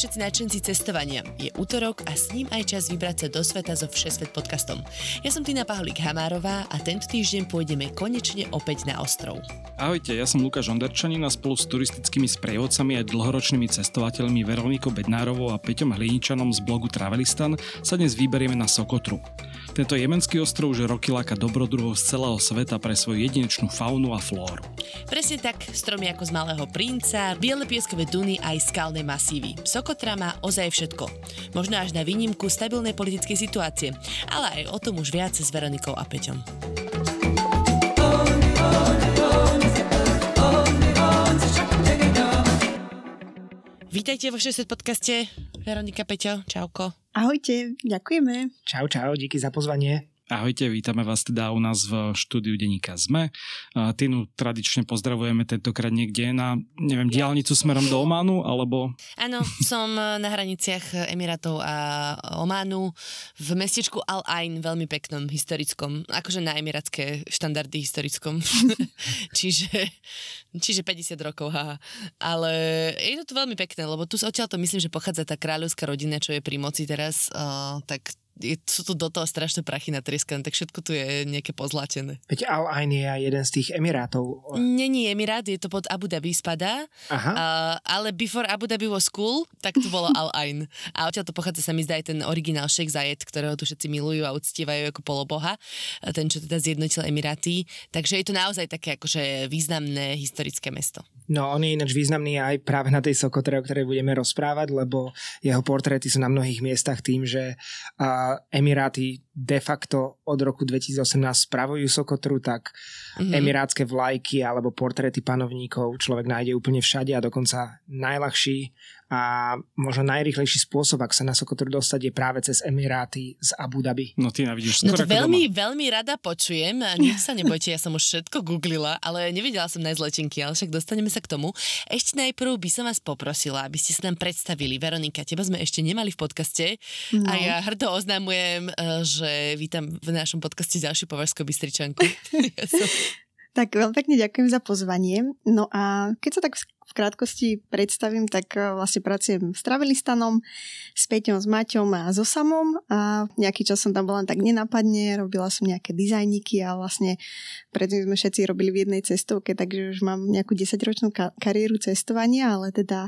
Všetci nadšenci cestovania. Je útorok a s ním aj čas vybrať sa do sveta so Všesvet podcastom. Ja som Tina Paholík Hamárová a tento týždeň pôjdeme konečne opäť na ostrov. Ahojte, ja som Lukáš Onderčanin a spolu s turistickými sprievodcami a dlhoročnými cestovateľmi Veronikou Bednárovou a Peťom Hliničanom z blogu Travelistan sa dnes vyberieme na Sokotru. Tento jemenský ostrov už roky láka dobrodruhov z celého sveta pre svoju jedinečnú faunu a flóru. Presne tak, stromy ako z Malého princa, biele pieskové duny aj skalné masívy. Sokotra má ozaj všetko. Možno až na výnimku stabilnej politickej situácie, ale aj o tom už viac s Veronikou a Peťom. Vítajte vo 60 podcaste. Veronika Peťo, čauko. Ahojte, ďakujeme. Čau, čau, díky za pozvanie. Ahojte, vítame vás teda u nás v štúdiu Deníka ZME. Tinu tradične pozdravujeme tentokrát niekde na, neviem, diálnicu smerom do Ománu, alebo... Áno, som na hraniciach Emirátov a Ománu v mestečku Al Ain, veľmi peknom, historickom, akože na emirátske štandardy historickom. čiže, čiže 50 rokov, haha. Ale je to tu veľmi pekné, lebo tu odtiaľ to myslím, že pochádza tá kráľovská rodina, čo je pri moci teraz, uh, tak je, sú tu do toho strašné prachy natrieskané, tak všetko tu je nejaké pozlatené. Veď Al Ain je aj jeden z tých Emirátov. Není Emirát, je to pod Abu Dhabi spadá, Aha. uh, ale before Abu Dhabi was cool, tak tu bolo Al Ain. A odtiaľ to pochádza sa mi zdá aj ten originál Sheikh Zayed, ktorého tu všetci milujú a uctievajú ako poloboha, ten, čo teda zjednotil Emiráty. Takže je to naozaj také akože významné historické mesto. No, on je ináč významný aj práve na tej Sokotre, o ktorej budeme rozprávať, lebo jeho portréty sú na mnohých miestach tým, že uh, Emiráty de facto od roku 2018 spravujú Sokotru, tak mm-hmm. emirátske vlajky alebo portréty panovníkov človek nájde úplne všade a dokonca najľahší a možno najrychlejší spôsob, ak sa na Sokotru dostať, je práve cez Emiráty z Abu Dhabi. No ty navidíš No to veľmi, doma. veľmi rada počujem. A Nič sa nebojte, ja som už všetko googlila, ale nevedela som nájsť letenky, ale však dostaneme sa k tomu. Ešte najprv by som vás poprosila, aby ste sa nám predstavili. Veronika, teba sme ešte nemali v podcaste No. a ja hrdo oznamujem, eh, že vítam v našom podcaste ďalšiu považskú bystričanku. ja som... Tak veľmi pekne ďakujem za pozvanie. No a keď sa tak v krátkosti predstavím, tak e, vlastne pracujem s Travelistanom, s Peťom, s Maťom a so Samom a nejaký čas som tam bola tak nenapadne, robila som nejaké dizajniky a vlastne predtým sme všetci robili v jednej cestovke, takže už mám nejakú 10-ročnú ka- kariéru cestovania, ale teda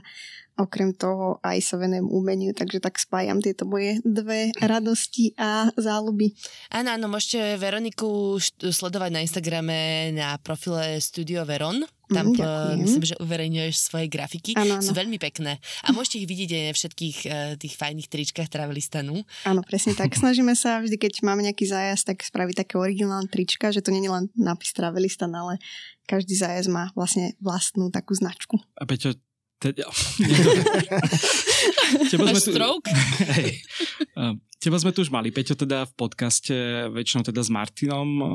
okrem toho aj sa venujem umeniu, takže tak spájam tieto moje dve radosti a záľuby. Áno, áno, môžete Veroniku št- sledovať na Instagrame na profile Studio Veron. Tam Mm, mm, ďakujem. myslím, že uverejňuješ svoje grafiky. Áno, áno. Sú veľmi pekné. A môžete ich vidieť aj na všetkých uh, tých fajných tričkách Travelistanu. Áno, presne tak. Snažíme sa vždy, keď máme nejaký zájazd, tak spraviť také originálne trička, že to nie je len nápis Travelistan, ale každý zájazd má vlastne vlastnú takú značku. A Peťo, teda... Teba Máš tu- stroke? Hej. Teba sme tu už mali, Peťo, teda v podcaste väčšinou teda s Martinom eh,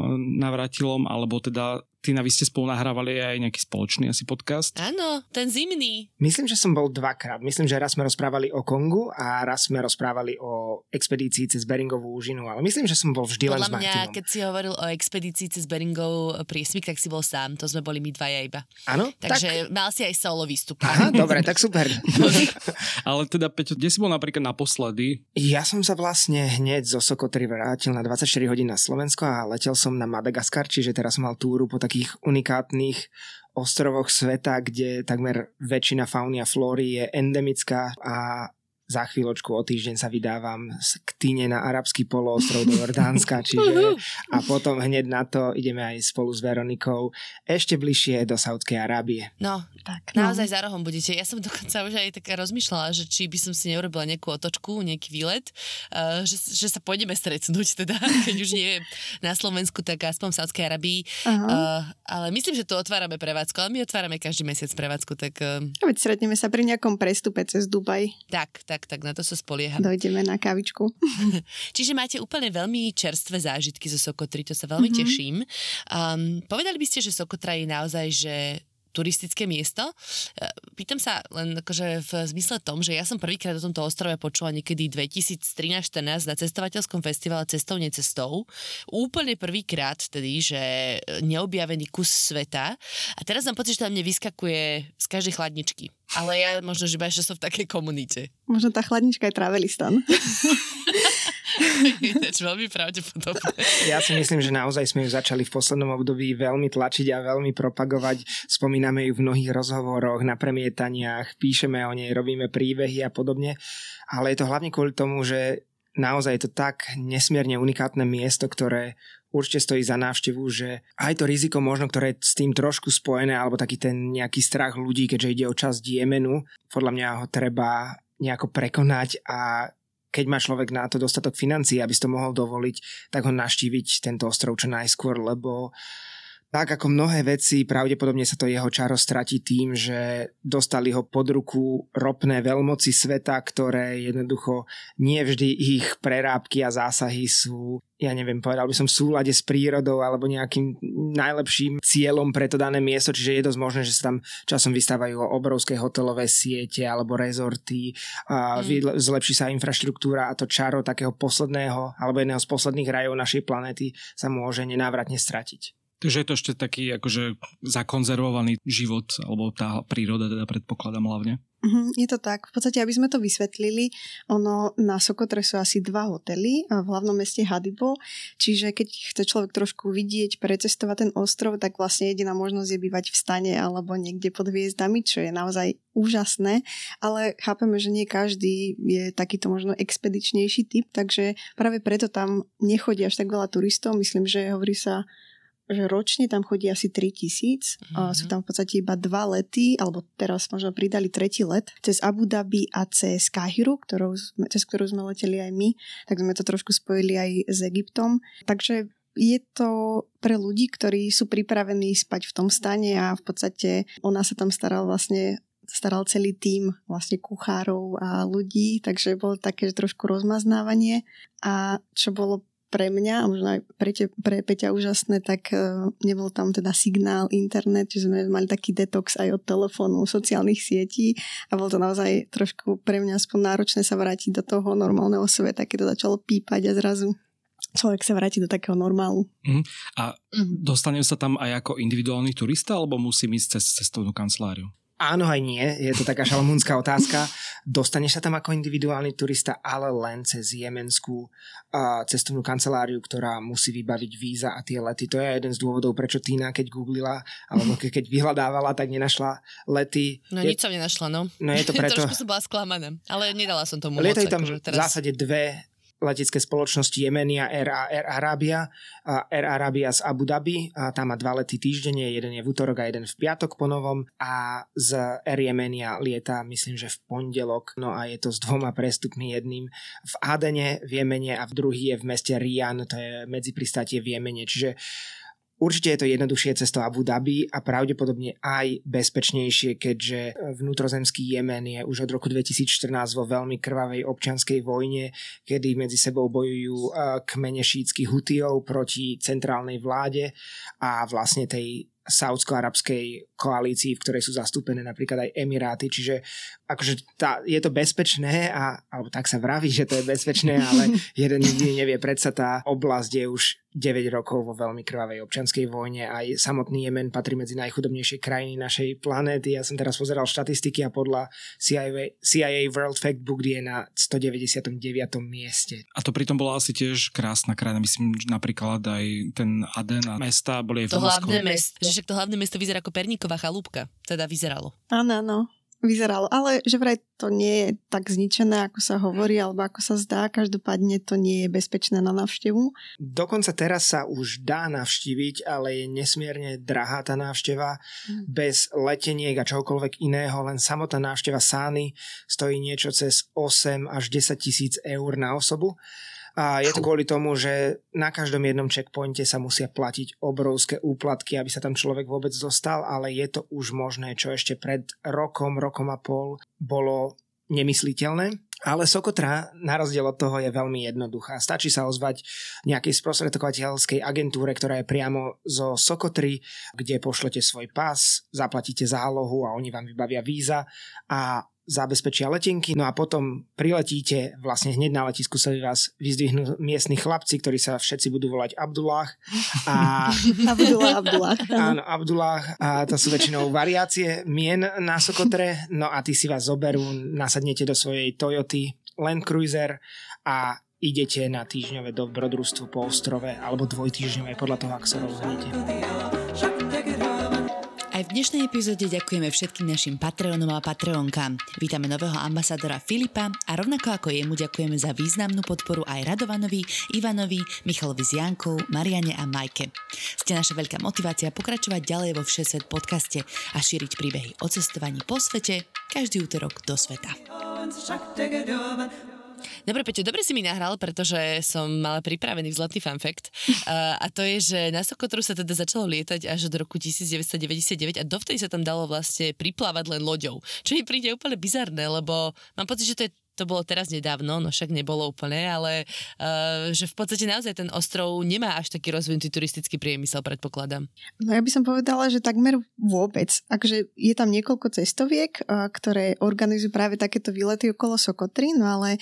Navratilom, alebo teda Tina, vy ste spolu nahrávali aj nejaký spoločný asi podcast. Áno, ten zimný. Myslím, že som bol dvakrát. Myslím, že raz sme rozprávali o Kongu a raz sme rozprávali o expedícii cez Beringovú úžinu, ale myslím, že som bol vždy len s Podľa mňa, Martinom. keď si hovoril o expedícii cez Beringov priesmik, tak si bol sám. To sme boli my dvaja iba. Áno? Takže mal si aj solo výstup. Aha, dobre, tak super. Ale teda, Peťo, kde si bol napríklad naposledy? Ja som sa vlastne hneď zo Sokotry vrátil na 24 hodín na Slovensko a letel som na Madagaskar, čiže teraz som mal túru po takých unikátnych ostrovoch sveta, kde takmer väčšina fauny a flóry je endemická a za chvíľočku o týždeň sa vydávam z Ktine na arabský poloostrov do Jordánska, čiže a potom hneď na to ideme aj spolu s Veronikou ešte bližšie do Saudskej Arábie. No, Tak, no. Naozaj za rohom budete. Ja som dokonca už aj tak rozmýšľala, že či by som si neurobila nejakú otočku, nejaký výlet, uh, že, že sa pôjdeme stretnúť teda, keď už nie na Slovensku, tak aspoň v Sádskej Arabii. Aha. Uh, ale myslím, že tu otvárame prevádzku, ale my otvárame každý mesiac prevádzku, tak uh, A veď stretneme sa pri nejakom prestupe cez Dubaj. tak, tak, tak, na to sa spolieham. Dojdeme na kavičku. Čiže máte úplne veľmi čerstvé zážitky zo Sokotry, to sa veľmi Mhm. teším. Um, povedali by ste, že Sokotra je naozaj, že turistické miesto. E, pýtam sa len akože v zmysle tom, že ja som prvýkrát o tomto ostrove počula niekedy 2013-14 na cestovateľskom festivale Cestou necestou. Úplne prvýkrát tedy, že neobjavený kus sveta. A teraz mám pocit, že tam mne vyskakuje z každej chladničky. Ale ja možno, že iba ešte som v takej komunite. Možno tá chladnička je Travelistan. Ináč veľmi pravdepodobné. Ja si myslím, že naozaj sme ju začali v poslednom období veľmi tlačiť a veľmi propagovať. Spomíname ju v mnohých rozhovoroch, na premietaniach, píšeme o nej, robíme príbehy a podobne. Ale je to hlavne kvôli tomu, že naozaj je to tak nesmierne unikátne miesto, ktoré určite stojí za návštevu, že aj to riziko možno, ktoré je s tým trošku spojené, alebo taký ten nejaký strach ľudí, keďže ide o časť Jemenu, podľa mňa ho treba nejako prekonať a keď má človek na to dostatok financií, aby si to mohol dovoliť, tak ho naštíviť tento ostrov čo najskôr, lebo tak ako mnohé veci, pravdepodobne sa to jeho čaro stratí tým, že dostali ho pod ruku ropné veľmoci sveta, ktoré jednoducho nie vždy ich prerábky a zásahy sú, ja neviem, povedal by som v súlade s prírodou alebo nejakým najlepším cieľom pre to dané miesto, čiže je dosť možné, že sa tam časom vystávajú obrovské hotelové siete alebo rezorty, a mm. zlepší sa infraštruktúra a to čaro takého posledného alebo jedného z posledných rajov našej planéty sa môže nenávratne stratiť. Takže je to ešte taký akože zakonzervovaný život, alebo tá príroda teda predpokladám hlavne. Uh-huh, je to tak. V podstate, aby sme to vysvetlili, ono na Sokotre sú asi dva hotely v hlavnom meste Hadibo, čiže keď chce človek trošku vidieť, precestovať ten ostrov, tak vlastne jediná možnosť je bývať v stane alebo niekde pod hviezdami, čo je naozaj úžasné, ale chápeme, že nie každý je takýto možno expedičnejší typ, takže práve preto tam nechodí až tak veľa turistov. Myslím, že hovorí sa že ročne tam chodí asi 3000. Mm-hmm. Sú tam v podstate iba dva lety, alebo teraz možno pridali tretí let, cez Abu Dhabi a cez Kahiru, ktorou sme, cez ktorú sme leteli aj my, tak sme to trošku spojili aj s Egyptom. Takže je to pre ľudí, ktorí sú pripravení spať v tom stane a v podstate ona sa tam staral vlastne staral celý tím vlastne kuchárov a ľudí, takže bolo také trošku rozmaznávanie a čo bolo pre mňa a možno aj pre, te, pre Peťa úžasné, tak uh, nebol tam teda signál, internet, že sme mali taký detox aj od telefónu, sociálnych sietí a bolo to naozaj trošku pre mňa aspoň náročné sa vrátiť do toho normálneho sveta, keď to začalo pípať a zrazu človek sa vráti do takého normálu. Mm. A mm. dostane sa tam aj ako individuálny turista, alebo musí ísť cez cestovnú kanceláriu? Áno aj nie, je to taká šalamúnska otázka. Dostaneš sa tam ako individuálny turista, ale len cez jemenskú uh, cestovnú kanceláriu, ktorá musí vybaviť víza a tie lety. To je jeden z dôvodov, prečo Tina, keď googlila, alebo ke, keď vyhľadávala, tak nenašla lety. No je... nič som nenašla, no. No je to preto... Trošku som bola sklamaná, ale nedala som tomu to tam akože teraz... v zásade dve letecké spoločnosti Jemenia Air a Air Arabia. Air Arabia z Abu Dhabi, a tam má dva lety týždenne, jeden je v útorok a jeden v piatok po novom. A z Air Jemenia lieta myslím, že v pondelok, no a je to s dvoma prestupmi, jedným v Adene v Jemene a v druhý je v meste Rian, to je medzipristátie v Jemene, čiže Určite je to jednoduchšie cesto Abu Dhabi a pravdepodobne aj bezpečnejšie, keďže vnútrozemský Jemen je už od roku 2014 vo veľmi krvavej občianskej vojne, kedy medzi sebou bojujú eh, kmene šítskych hutijov proti centrálnej vláde a vlastne tej saudsko-arabskej koalícii, v ktorej sú zastúpené napríklad aj Emiráty, čiže akože tá, je to bezpečné, a, alebo tak sa vraví, že to je bezpečné, ale jeden nikdy nevie, predsa tá oblasť je už 9 rokov vo veľmi krvavej občanskej vojne. Aj samotný Jemen patrí medzi najchudobnejšie krajiny našej planéty. Ja som teraz pozeral štatistiky a podľa CIA, CIA World Factbook je na 199. mieste. A to pritom bola asi tiež krásna krajina. Myslím, že napríklad aj ten Aden a mesta boli aj To hlavné mesto, že to hlavné mesto vyzerá ako Perníková chalúbka. Teda vyzeralo. Áno, áno vyzeralo. Ale že vraj to nie je tak zničené, ako sa hovorí, alebo ako sa zdá. Každopádne to nie je bezpečné na návštevu. Dokonca teraz sa už dá navštíviť, ale je nesmierne drahá tá návšteva. Mm. Bez leteniek a čokoľvek iného, len samotná návšteva Sány stojí niečo cez 8 až 10 tisíc eur na osobu. A je to kvôli tomu, že na každom jednom checkpointe sa musia platiť obrovské úplatky, aby sa tam človek vôbec dostal, ale je to už možné, čo ešte pred rokom, rokom a pol bolo nemysliteľné. Ale Sokotra, na rozdiel od toho, je veľmi jednoduchá. Stačí sa ozvať nejakej sprostredkovateľskej agentúre, ktorá je priamo zo Sokotry, kde pošlete svoj pas, zaplatíte zálohu a oni vám vybavia víza a zabezpečia letenky, no a potom priletíte, vlastne hneď na letisku sa vás vyzdvihnú miestni chlapci, ktorí sa všetci budú volať Abdullah. A... Abdullah, Abdullah. Áno, Abdullah. A to sú väčšinou variácie mien na Sokotre. No a ty si vás zoberú, nasadnete do svojej Toyoty Land Cruiser a idete na týždňové dobrodružstvo po ostrove alebo dvojtýždňové podľa toho, ak sa rozhodnete. V dnešnej epizóde ďakujeme všetkým našim Patreonom a Patreonkám. Vítame nového ambasádora Filipa a rovnako ako jemu ďakujeme za významnú podporu aj Radovanovi, Ivanovi, Michalovi z Jankou, Mariane a Majke. Ste naša veľká motivácia pokračovať ďalej vo Všesvet podcaste a šíriť príbehy o cestovaní po svete každý útorok do sveta. Dobre, Peťo, dobre si mi nahral, pretože som mala pripravený zlatý fun fact. Uh, a to je, že na Sokotru sa teda začalo lietať až do roku 1999 a dovtedy sa tam dalo vlastne priplávať len loďou. Čo mi príde úplne bizarné, lebo mám pocit, že to je to bolo teraz nedávno, no však nebolo úplne, ale uh, že v podstate naozaj ten ostrov nemá až taký rozvinutý turistický priemysel, predpokladám. No ja by som povedala, že takmer vôbec. Akže je tam niekoľko cestoviek, uh, ktoré organizujú práve takéto výlety okolo Sokotry, no ale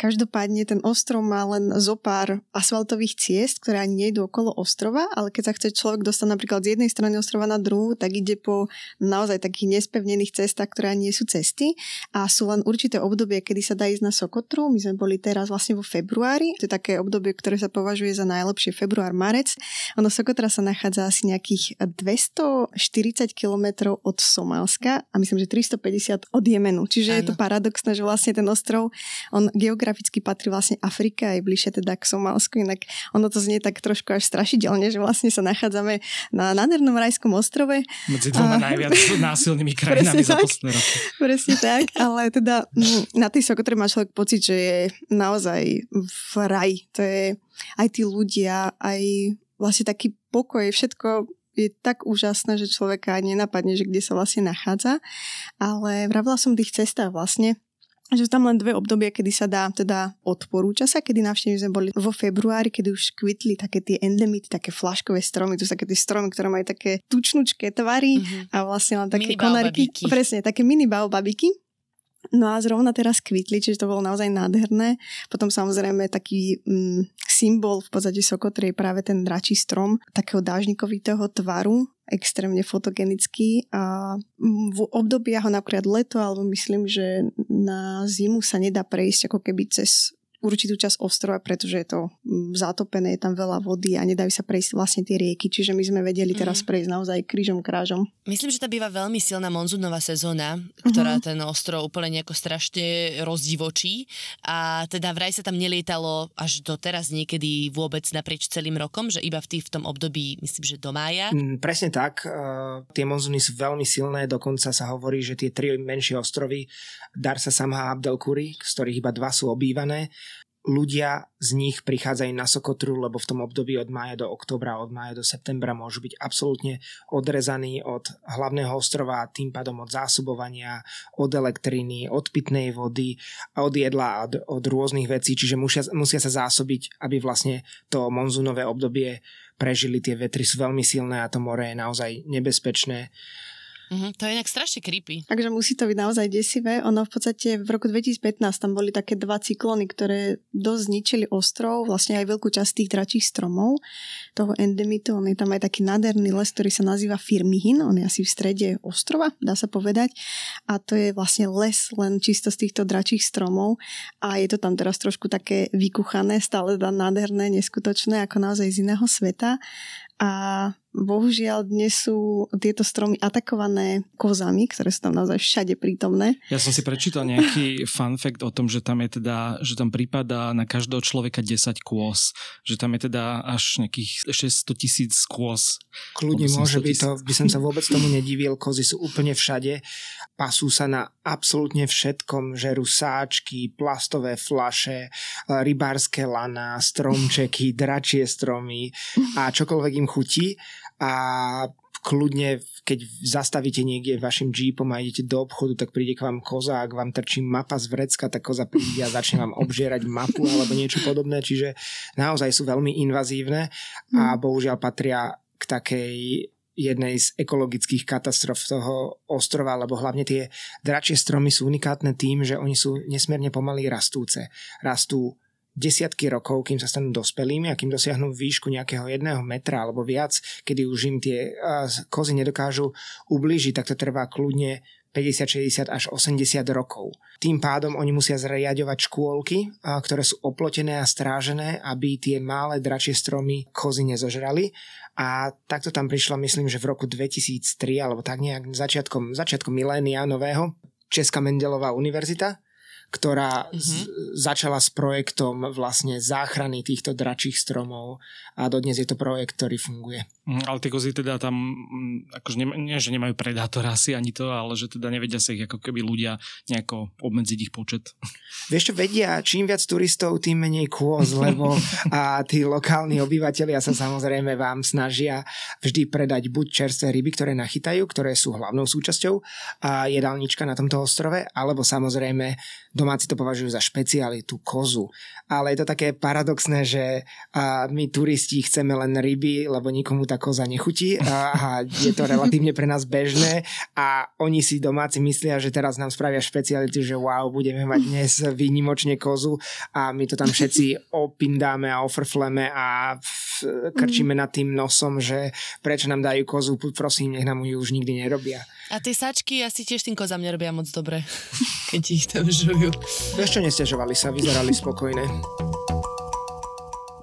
každopádne ten ostrov má len zo pár asfaltových ciest, ktoré ani nejdú okolo ostrova, ale keď sa chce človek dostať napríklad z jednej strany ostrova na druhú, tak ide po naozaj takých nespevnených cestách, ktoré ani nie sú cesty a sú len určité obdobie, kedy sa dá ísť na Sokotru. My sme boli teraz vlastne vo februári. To je také obdobie, ktoré sa považuje za najlepšie február, marec. Ono Sokotra sa nachádza asi nejakých 240 km od Somálska a myslím, že 350 od Jemenu. Čiže ano. je to paradoxné, že vlastne ten ostrov, on geograficky patrí vlastne Afrika, je bližšie teda k Somálsku, inak ono to znie tak trošku až strašidelne, že vlastne sa nachádzame na nádhernom rajskom ostrove. Medzi dvoma a... najviac násilnými krajinami za posledné roky. Presne tak, ale teda na tej Sokotre má človek pocit, že je naozaj v raj. To je aj tí ľudia, aj vlastne taký pokoj, všetko je tak úžasné, že človeka nenapadne, že kde sa vlastne nachádza. Ale vravila som tých cestách vlastne, že sú tam len dve obdobia, kedy sa dá, teda odporúča sa, kedy navštívili sme boli vo februári, kedy už kvitli také tie endemity, také flaškové stromy, to sú také tie stromy, ktoré majú také tučnučké tvary mm-hmm. a vlastne len také konariky. Presne, také mini baobabiky. No a zrovna teraz kvitli, čiže to bolo naozaj nádherné. Potom samozrejme taký mm, symbol v podstate Sokotry je práve ten dračí strom takého dážnikovitého tvaru, extrémne fotogenický a v období ho napríklad leto, alebo myslím, že na zimu sa nedá prejsť ako keby cez určitú časť ostrova, pretože je to mm, zatopené, je tam veľa vody a nedajú sa prejsť vlastne tie rieky, čiže my sme vedeli teraz mm-hmm. prejsť naozaj krížom krážom. Myslím, že to býva veľmi silná monzunová sezóna, ktorá mm-hmm. ten ostrov úplne nejako strašne rozdivočí a teda vraj sa tam nelietalo až do teraz niekedy vôbec naprieč celým rokom, že iba v, tý, v tom období, myslím, že do mája. Mm, presne tak, uh, tie monzuny sú veľmi silné, dokonca sa hovorí, že tie tri menšie ostrovy Dar sa Samha a Abdelkuri, z ktorých iba dva sú obývané, ľudia z nich prichádzajú na Sokotru, lebo v tom období od mája do oktobra, od mája do septembra môžu byť absolútne odrezaní od hlavného ostrova, tým pádom od zásobovania, od elektriny, od pitnej vody od jedla a od, od rôznych vecí, čiže musia, musia sa zásobiť, aby vlastne to monzunové obdobie prežili. Tie vetry sú veľmi silné a to more je naozaj nebezpečné. Mm-hmm, to je inak strašne creepy. Takže musí to byť naozaj desivé. Ono v podstate v roku 2015 tam boli také dva cyklóny, ktoré dosť zničili ostrov, vlastne aj veľkú časť tých dračích stromov, toho endemitu. On je tam aj taký nádherný les, ktorý sa nazýva Firmihin. On je asi v strede ostrova, dá sa povedať. A to je vlastne les len čisto z týchto dračích stromov. A je to tam teraz trošku také vykuchané, stále nádherné, neskutočné, ako naozaj z iného sveta. A bohužiaľ dnes sú tieto stromy atakované kozami, ktoré sú tam naozaj všade prítomné. Ja som si prečítal nejaký fun fact o tom, že tam je teda, že tam prípada na každého človeka 10 kôz. Že tam je teda až nejakých 600 tisíc kôz. Kľudne môže byť to, by som sa vôbec tomu nedivil, kozy sú úplne všade. Pasú sa na absolútne všetkom, žerú sáčky, plastové flaše, rybárske lana, stromčeky, dračie stromy a čokoľvek im chutí a kľudne, keď zastavíte niekde vašim jeepom a idete do obchodu, tak príde k vám koza, ak vám trčí mapa z vrecka, tak koza príde a začne vám obžierať mapu alebo niečo podobné, čiže naozaj sú veľmi invazívne a mm. bohužiaľ patria k takej jednej z ekologických katastrof toho ostrova, lebo hlavne tie dračie stromy sú unikátne tým, že oni sú nesmierne pomaly rastúce. Rastú desiatky rokov, kým sa stanú dospelými a kým dosiahnu výšku nejakého jedného metra alebo viac, kedy už im tie kozy nedokážu ublížiť, tak to trvá kľudne 50, 60 až 80 rokov. Tým pádom oni musia zriadovať škôlky, ktoré sú oplotené a strážené, aby tie malé dračie stromy kozy nezožrali. A takto tam prišlo, myslím, že v roku 2003 alebo tak nejak začiatkom, začiatkom milénia nového Česká Mendelová univerzita ktorá mm-hmm. z, začala s projektom vlastne záchrany týchto dračích stromov a dodnes je to projekt, ktorý funguje. Mm, ale tie kozy teda tam, mm, akože nie, nie, že nemajú predátora asi ani to, ale že teda nevedia sa ich ako keby ľudia nejako obmedziť ich počet. Vieš čo, vedia, čím viac turistov, tým menej kôz, lebo a tí lokálni obyvateľia sa samozrejme vám snažia vždy predať buď čerstvé ryby, ktoré nachytajú, ktoré sú hlavnou súčasťou a jedálnička na tomto ostrove, alebo samozrejme domáci to považujú za špecialitu kozu. Ale je to také paradoxné, že my turisti chceme len ryby, lebo nikomu tá koza nechutí a, a je to relatívne pre nás bežné a oni si domáci myslia, že teraz nám spravia špecialitu, že wow, budeme mať dnes výnimočne kozu a my to tam všetci opindáme a ofrfleme a krčíme nad tým nosom, že prečo nám dajú kozu, prosím, nech nám ju už nikdy nerobia. A tie sačky asi tiež tým kozám nerobia moc dobre, keď ich tam žujú. Čo, nestiažovali sa, vyzerali spokojné.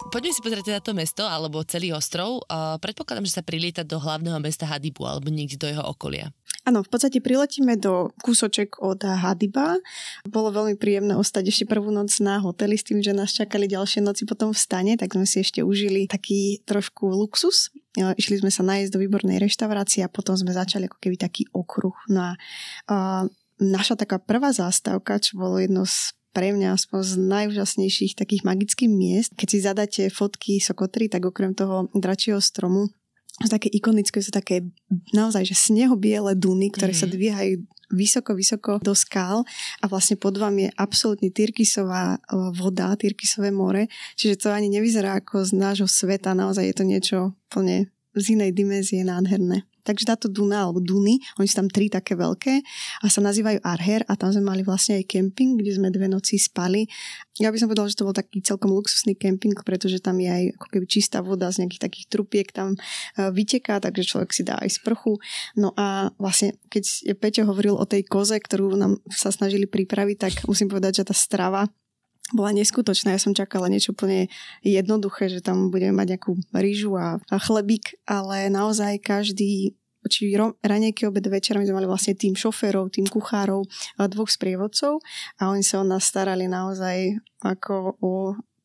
Poďme si pozrieť teda to mesto, alebo celý ostrov. Uh, predpokladám, že sa prilieta do hlavného mesta Hadibu, alebo niekde do jeho okolia. Áno, v podstate priletíme do kúsoček od Hadiba. Bolo veľmi príjemné ostať ešte prvú noc na hoteli s tým, že nás čakali ďalšie noci potom v stane, tak sme si ešte užili taký trošku luxus. Išli sme sa nájsť do výbornej reštaurácie a potom sme začali ako keby taký okruh. No a uh, naša taká prvá zástavka, čo bolo jedno z pre mňa aspoň z najúžasnejších takých magických miest. Keď si zadáte fotky Sokotry, tak okrem toho dračieho stromu sú také ikonické, sú také naozaj, že sneho-biele duny, ktoré mm-hmm. sa mhm. dvíhajú vysoko, vysoko do skál a vlastne pod vám je absolútne tyrkisová e, voda, tyrkisové more, čiže to ani nevyzerá ako z nášho sveta, naozaj je to niečo plne z inej dimenzie nádherné. Takže táto Duna alebo Duny, oni sú tam tri také veľké a sa nazývajú Arher a tam sme mali vlastne aj kemping, kde sme dve noci spali. Ja by som povedala, že to bol taký celkom luxusný kemping, pretože tam je aj ako keby čistá voda z nejakých takých trupiek tam e, vyteká, takže človek si dá aj sprchu. No a vlastne, keď Peťo hovoril o tej koze, ktorú nám sa snažili pripraviť, tak musím povedať, že tá strava bola neskutočná. Ja som čakala niečo úplne jednoduché, že tam budeme mať nejakú rýžu a, a chlebík, ale naozaj každý či ranejky, obed, večer, my sme mali vlastne tým šoférov, tým kuchárov, dvoch sprievodcov a oni sa o nás starali naozaj ako o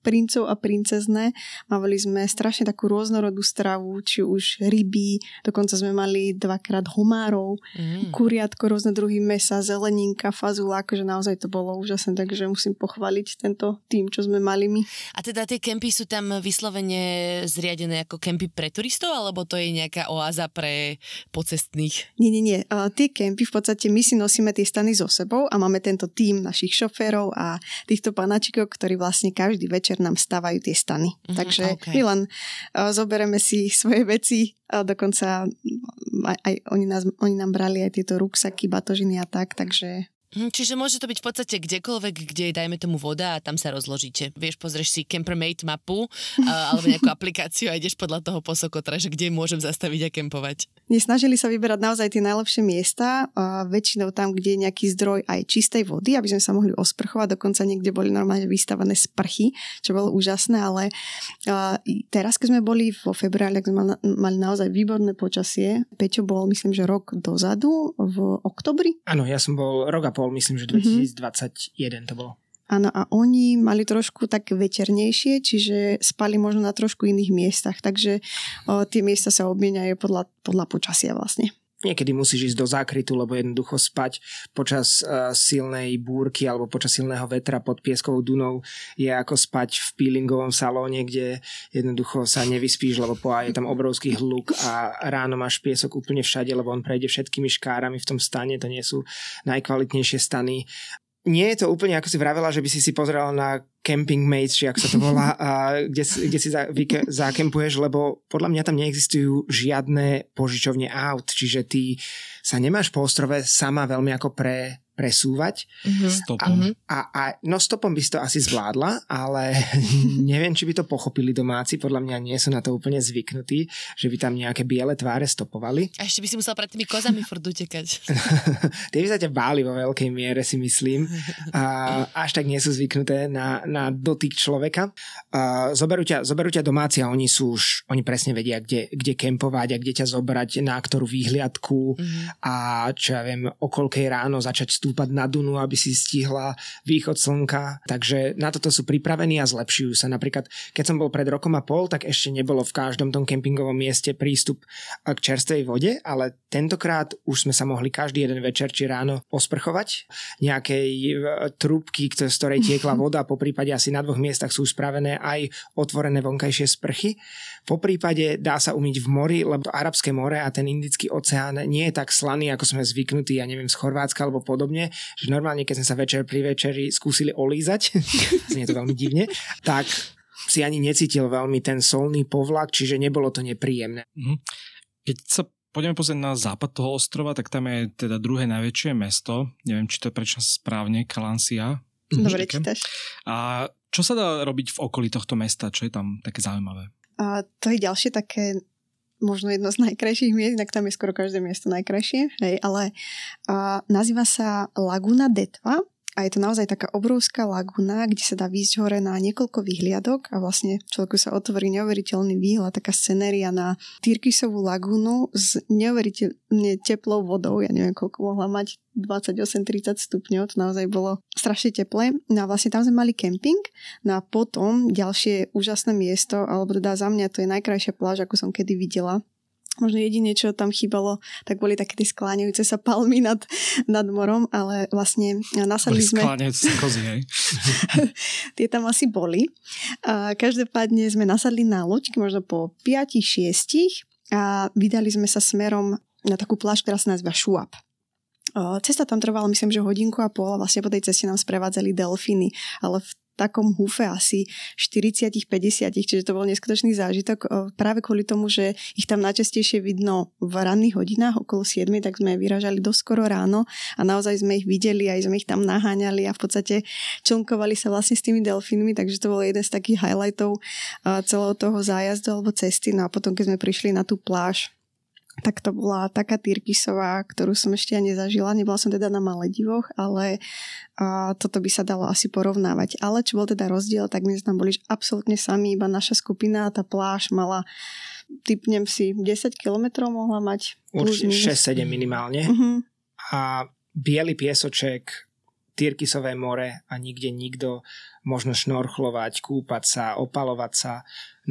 princov a princezné. Mali sme strašne takú rôznorodú stravu, či už ryby, dokonca sme mali dvakrát homárov, mm. kuriatko, rôzne druhy mesa, zeleninka, fazula, akože naozaj to bolo úžasné, takže musím pochváliť tento tým, čo sme mali my. A teda tie kempy sú tam vyslovene zriadené ako kempy pre turistov, alebo to je nejaká oáza pre pocestných? Nie, nie, nie. Uh, tie kempy v podstate my si nosíme tie stany so sebou a máme tento tým našich šoférov a týchto panačikov, ktorí vlastne každý večer večer nám stávajú tie stany. Mm-hmm, Takže okay. my len uh, zoberieme si svoje veci a dokonca aj, aj oni, nás, oni nám brali aj tieto ruksaky, batožiny a tak, takže čiže môže to byť v podstate kdekoľvek, kde je, dajme tomu voda a tam sa rozložíte. Vieš, pozrieš si Campermate mapu alebo nejakú aplikáciu a ideš podľa toho po Sokotra, že kde môžem zastaviť a kempovať. Nesnažili sa vyberať naozaj tie najlepšie miesta, a väčšinou tam, kde je nejaký zdroj aj čistej vody, aby sme sa mohli osprchovať. Dokonca niekde boli normálne vystavané sprchy, čo bolo úžasné, ale teraz, keď sme boli vo februári, tak sme mali naozaj výborné počasie. Peťo bol, myslím, že rok dozadu, v oktobri. Áno, ja som bol rok a pol bol, myslím, že 2021 mm-hmm. to bolo. Áno, a oni mali trošku tak večernejšie, čiže spali možno na trošku iných miestach, takže o, tie miesta sa obmieniajú podľa, podľa počasia vlastne. Niekedy musíš ísť do zákrytu, lebo jednoducho spať počas uh, silnej búrky alebo počas silného vetra pod pieskovou dunou je ako spať v peelingovom salóne, kde jednoducho sa nevyspíš, lebo po je tam obrovský hluk a ráno máš piesok úplne všade, lebo on prejde všetkými škárami v tom stane, to nie sú najkvalitnejšie stany nie je to úplne, ako si vravela, že by si si pozrela na camping mates, či ak sa to volá, a kde, kde si za, vyke, zakempuješ, lebo podľa mňa tam neexistujú žiadne požičovne aut, čiže ty sa nemáš po ostrove sama veľmi ako pre presúvať. Mm-hmm. Stopom. A, a, no stopom by si to asi zvládla, ale neviem, či by to pochopili domáci, podľa mňa nie sú na to úplne zvyknutí, že by tam nejaké biele tváre stopovali. A ešte by si musel pred tými kozami furt utekať. Tie by sa ťa báli vo veľkej miere, si myslím. A až tak nie sú zvyknuté na, na dotyk človeka. A zoberú, ťa, zoberú ťa domáci a oni sú už, oni presne vedia, kde, kde kempovať a kde ťa zobrať, na ktorú výhliadku mm-hmm. a čo ja viem, o koľkej ráno začať stúpať na Dunu, aby si stihla východ slnka. Takže na toto sú pripravení a zlepšujú sa. Napríklad, keď som bol pred rokom a pol, tak ešte nebolo v každom tom kempingovom mieste prístup k čerstvej vode, ale tentokrát už sme sa mohli každý jeden večer či ráno osprchovať. Nejakej e, trúbky, z ktorej tiekla voda, po prípade asi na dvoch miestach sú spravené aj otvorené vonkajšie sprchy. Po prípade dá sa umyť v mori, lebo Arabské more a ten Indický oceán nie je tak slaný, ako sme zvyknutí, ja neviem, z Chorvátska alebo podobne podobne, že normálne, keď sme sa večer pri večeri skúsili olízať, znie to veľmi divne, tak si ani necítil veľmi ten solný povlak, čiže nebolo to nepríjemné. Mhm. Keď sa poďme pozrieť na západ toho ostrova, tak tam je teda druhé najväčšie mesto, neviem, či to je prečo správne, Kalansia. Dobre čítaš. A čo sa dá robiť v okolí tohto mesta? Čo je tam také zaujímavé? A to je ďalšie také možno jedno z najkrajších miest, tak tam je skoro každé miesto najkrajšie, hej, ale a, nazýva sa Laguna Detva a je to naozaj taká obrovská laguna, kde sa dá výjsť hore na niekoľko výhliadok a vlastne človeku sa otvorí neuveriteľný výhľad, taká scenéria na Tyrkisovú lagunu s neuveriteľne teplou vodou. Ja neviem, koľko mohla mať 28-30 stupňov, to naozaj bolo strašne teplé. No a vlastne tam sme mali kemping, no a potom ďalšie úžasné miesto, alebo teda za mňa to je najkrajšia pláž, ako som kedy videla Možno jedine, čo tam chýbalo, tak boli také tie skláňajúce sa palmy nad, nad morom, ale vlastne nasadli sme... Skláňajúce kozy, hej? tie tam asi boli. A každopádne sme nasadli na loďky možno po 5-6 a vydali sme sa smerom na takú pláž, ktorá sa nazýva Šuap. Cesta tam trvala myslím, že hodinku a pol a vlastne po tej ceste nám sprevádzali delfíny, ale v takom húfe asi 40-50, čiže to bol neskutočný zážitok práve kvôli tomu, že ich tam najčastejšie vidno v ranných hodinách okolo 7, tak sme vyražali doskoro ráno a naozaj sme ich videli, aj sme ich tam naháňali a v podstate člnkovali sa vlastne s tými delfínmi, takže to bol jeden z takých highlightov celého toho zájazdu alebo cesty. No a potom, keď sme prišli na tú pláž, tak to bola taká Tyrkisová, ktorú som ešte ani nezažila. Nebola som teda na Maledivoch, ale a toto by sa dalo asi porovnávať. Ale čo bol teda rozdiel, tak my sme tam boli absolútne sami, iba naša skupina, tá pláž mala typnem si 10 kilometrov mohla mať. Určite 6-7 minimálne. Uh-huh. A biely piesoček, Tyrkisové more a nikde nikto možno šnorchlovať, kúpať sa, opalovať sa.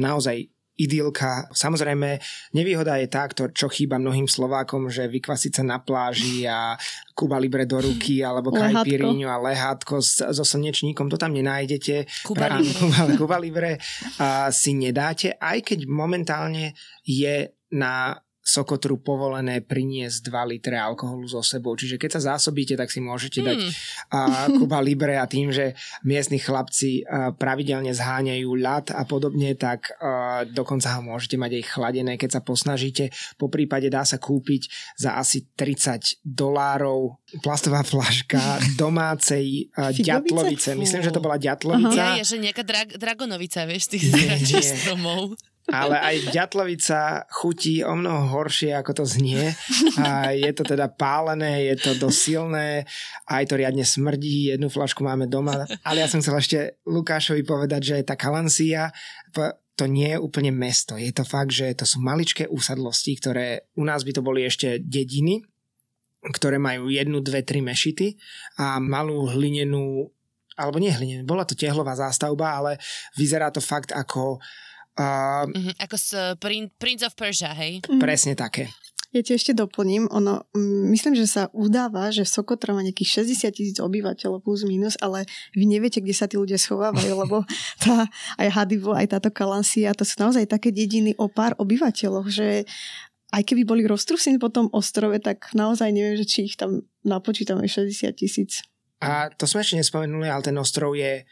Naozaj idylka. Samozrejme, nevýhoda je tá, čo chýba mnohým Slovákom, že vykvasiť sa na pláži a Kuba Libre do ruky, alebo kajpiríňu a lehátko so slnečníkom, to tam nenájdete. Kuba Libre. Kuba Libre a, si nedáte, aj keď momentálne je na Sokotru povolené priniesť 2 litre alkoholu so sebou. Čiže keď sa zásobíte, tak si môžete dať mm. a, Kuba Libre a tým, že miestni chlapci a, pravidelne zháňajú ľad a podobne, tak a, dokonca ho môžete mať aj chladené, keď sa posnažíte. Po prípade dá sa kúpiť za asi 30 dolárov plastová flaška domácej a, ďatlovice. Myslím, že to bola ďatlovica. Ja, je, že nejaká dra- dragonovica, vieš, tých nie, stromov ale aj ďatlovica chutí o mnoho horšie, ako to znie. A je to teda pálené, je to dosilné, aj to riadne smrdí, jednu flašku máme doma. Ale ja som chcel ešte Lukášovi povedať, že tá Kalancia to nie je úplne mesto. Je to fakt, že to sú maličké úsadlosti, ktoré u nás by to boli ešte dediny, ktoré majú jednu, dve, tri mešity a malú hlinenú alebo nie hlinenú, bola to tehlová zástavba, ale vyzerá to fakt ako a... Mm-hmm, ako z Prin- Prince of Persia, hej? Mm. Presne také. Ja ti ešte doplním, ono, myslím, že sa udáva, že Sokotra má nejakých 60 tisíc obyvateľov plus minus, ale vy neviete, kde sa tí ľudia schovávajú, lebo tá, aj Hadivo, aj táto Kalansia, to sú naozaj také dediny o pár obyvateľoch, že aj keby boli roztrusení po tom ostrove, tak naozaj neviem, že či ich tam napočítame 60 tisíc. A to sme ešte nespomenuli, ale ten ostrov je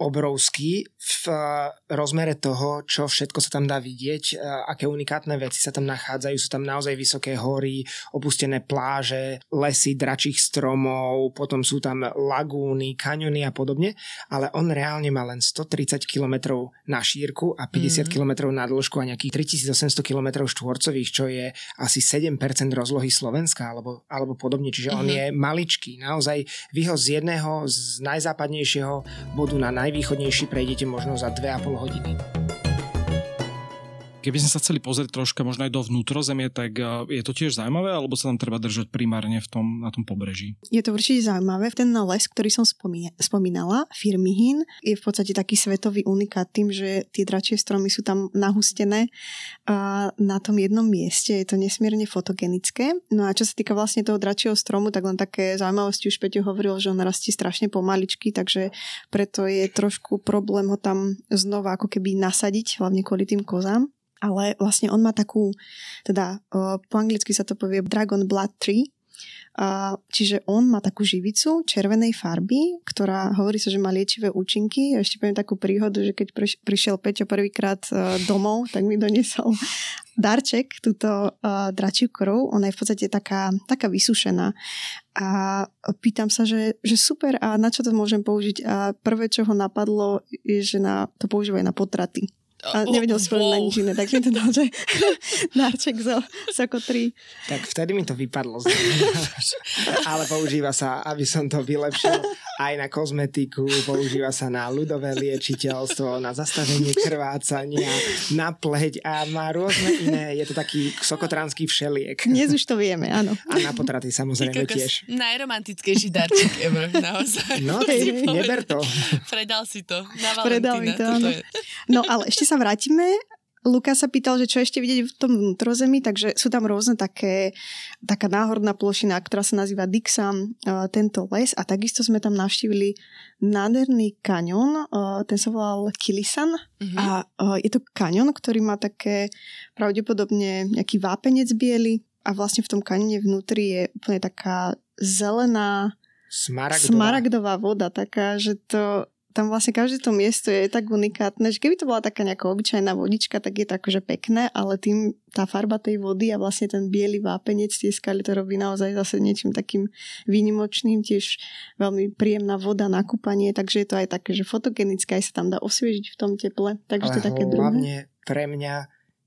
obrovský v eh, rozmere toho, čo všetko sa tam dá vidieť, eh, aké unikátne veci sa tam nachádzajú. Sú tam naozaj vysoké hory, opustené pláže, lesy dračích stromov, potom sú tam lagúny, kaniony a podobne, ale on reálne má len 130 km na šírku a 50 mm. km na dĺžku a nejakých 3800 km štvorcových, čo je asi 7% rozlohy Slovenska alebo, alebo podobne. Čiže mm-hmm. on mhm. je maličký. Naozaj vy ho z jedného z najzápadnejšieho bodu na najvýchodnejší prejdete možno za 2,5 hodiny. Keby sme sa chceli pozrieť troška možno aj do vnútrozemie, tak eh, je to tiež zaujímavé, alebo sa tam treba držať primárne v tom, na tom pobreží? Je to určite zaujímavé. Ten les, ktorý som spomínala, Firmihin, je v podstate taký svetový unikát tým, že tie dračie stromy sú tam nahustené a na tom jednom mieste. Je to nesmierne fotogenické. No a čo sa týka vlastne toho dračieho stromu, tak len také zaujímavosti už Peťo hovoril, že on rastie strašne pomaličky, takže preto je trošku problém ho tam znova ako keby nasadiť, hlavne kvôli tým kozám ale vlastne on má takú, teda po anglicky sa to povie Dragon Blood Tree, a, čiže on má takú živicu červenej farby, ktorá hovorí sa, že má liečivé účinky. Ja ešte poviem takú príhodu, že keď prišiel Peťo prvýkrát e, domov, tak mi doniesol darček, túto uh, dračiu krv. Ona je v podstate taká, taká vysušená. A pýtam sa, že, že super, a na čo to môžem použiť? A prvé, čo ho napadlo, je, že na, to používajú na potraty. A nevedel si wow. na nič iné, tak mi to dal, že nárček zo Soko 3. Tak vtedy mi to vypadlo z Ale používa sa, aby som to vylepšil, aj na kozmetiku, používa sa na ľudové liečiteľstvo, na zastavenie krvácania, na pleť a má rôzne iné, je to taký sokotránsky všeliek. Dnes už to vieme, áno. A na potraty samozrejme tiež. Najromantickejší darček ever, naozaj. No, hej, neber to. Predal si to na Valentína. Predal mi to, áno. No, ale ešte sa sa vrátime, Luka sa pýtal, že čo ešte vidieť v tom vnútrozemí, takže sú tam rôzne také, taká náhorná plošina, ktorá sa nazýva Dixam, uh, tento les a takisto sme tam navštívili nádherný kanion, uh, ten sa volal Kilisan mm-hmm. a uh, je to kanion, ktorý má také pravdepodobne nejaký vápenec biely a vlastne v tom kanione vnútri je úplne taká zelená Smaragdová. smaragdová voda, taká, že to tam vlastne každé to miesto je tak unikátne, že keby to bola taká nejaká obyčajná vodička, tak je to akože pekné, ale tým tá farba tej vody a vlastne ten biely vápenec tie skaly to robí naozaj zase niečím takým výnimočným, tiež veľmi príjemná voda na kúpanie, takže je to aj také, že fotogenické, aj sa tam dá osviežiť v tom teple, takže ale to je také hlavne pre mňa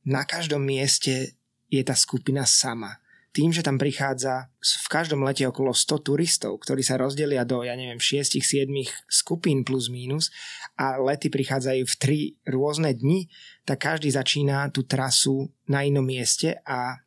na každom mieste je tá skupina sama tým, že tam prichádza v každom lete okolo 100 turistov, ktorí sa rozdelia do, ja neviem, 6-7 skupín plus mínus a lety prichádzajú v tri rôzne dni, tak každý začína tú trasu na inom mieste a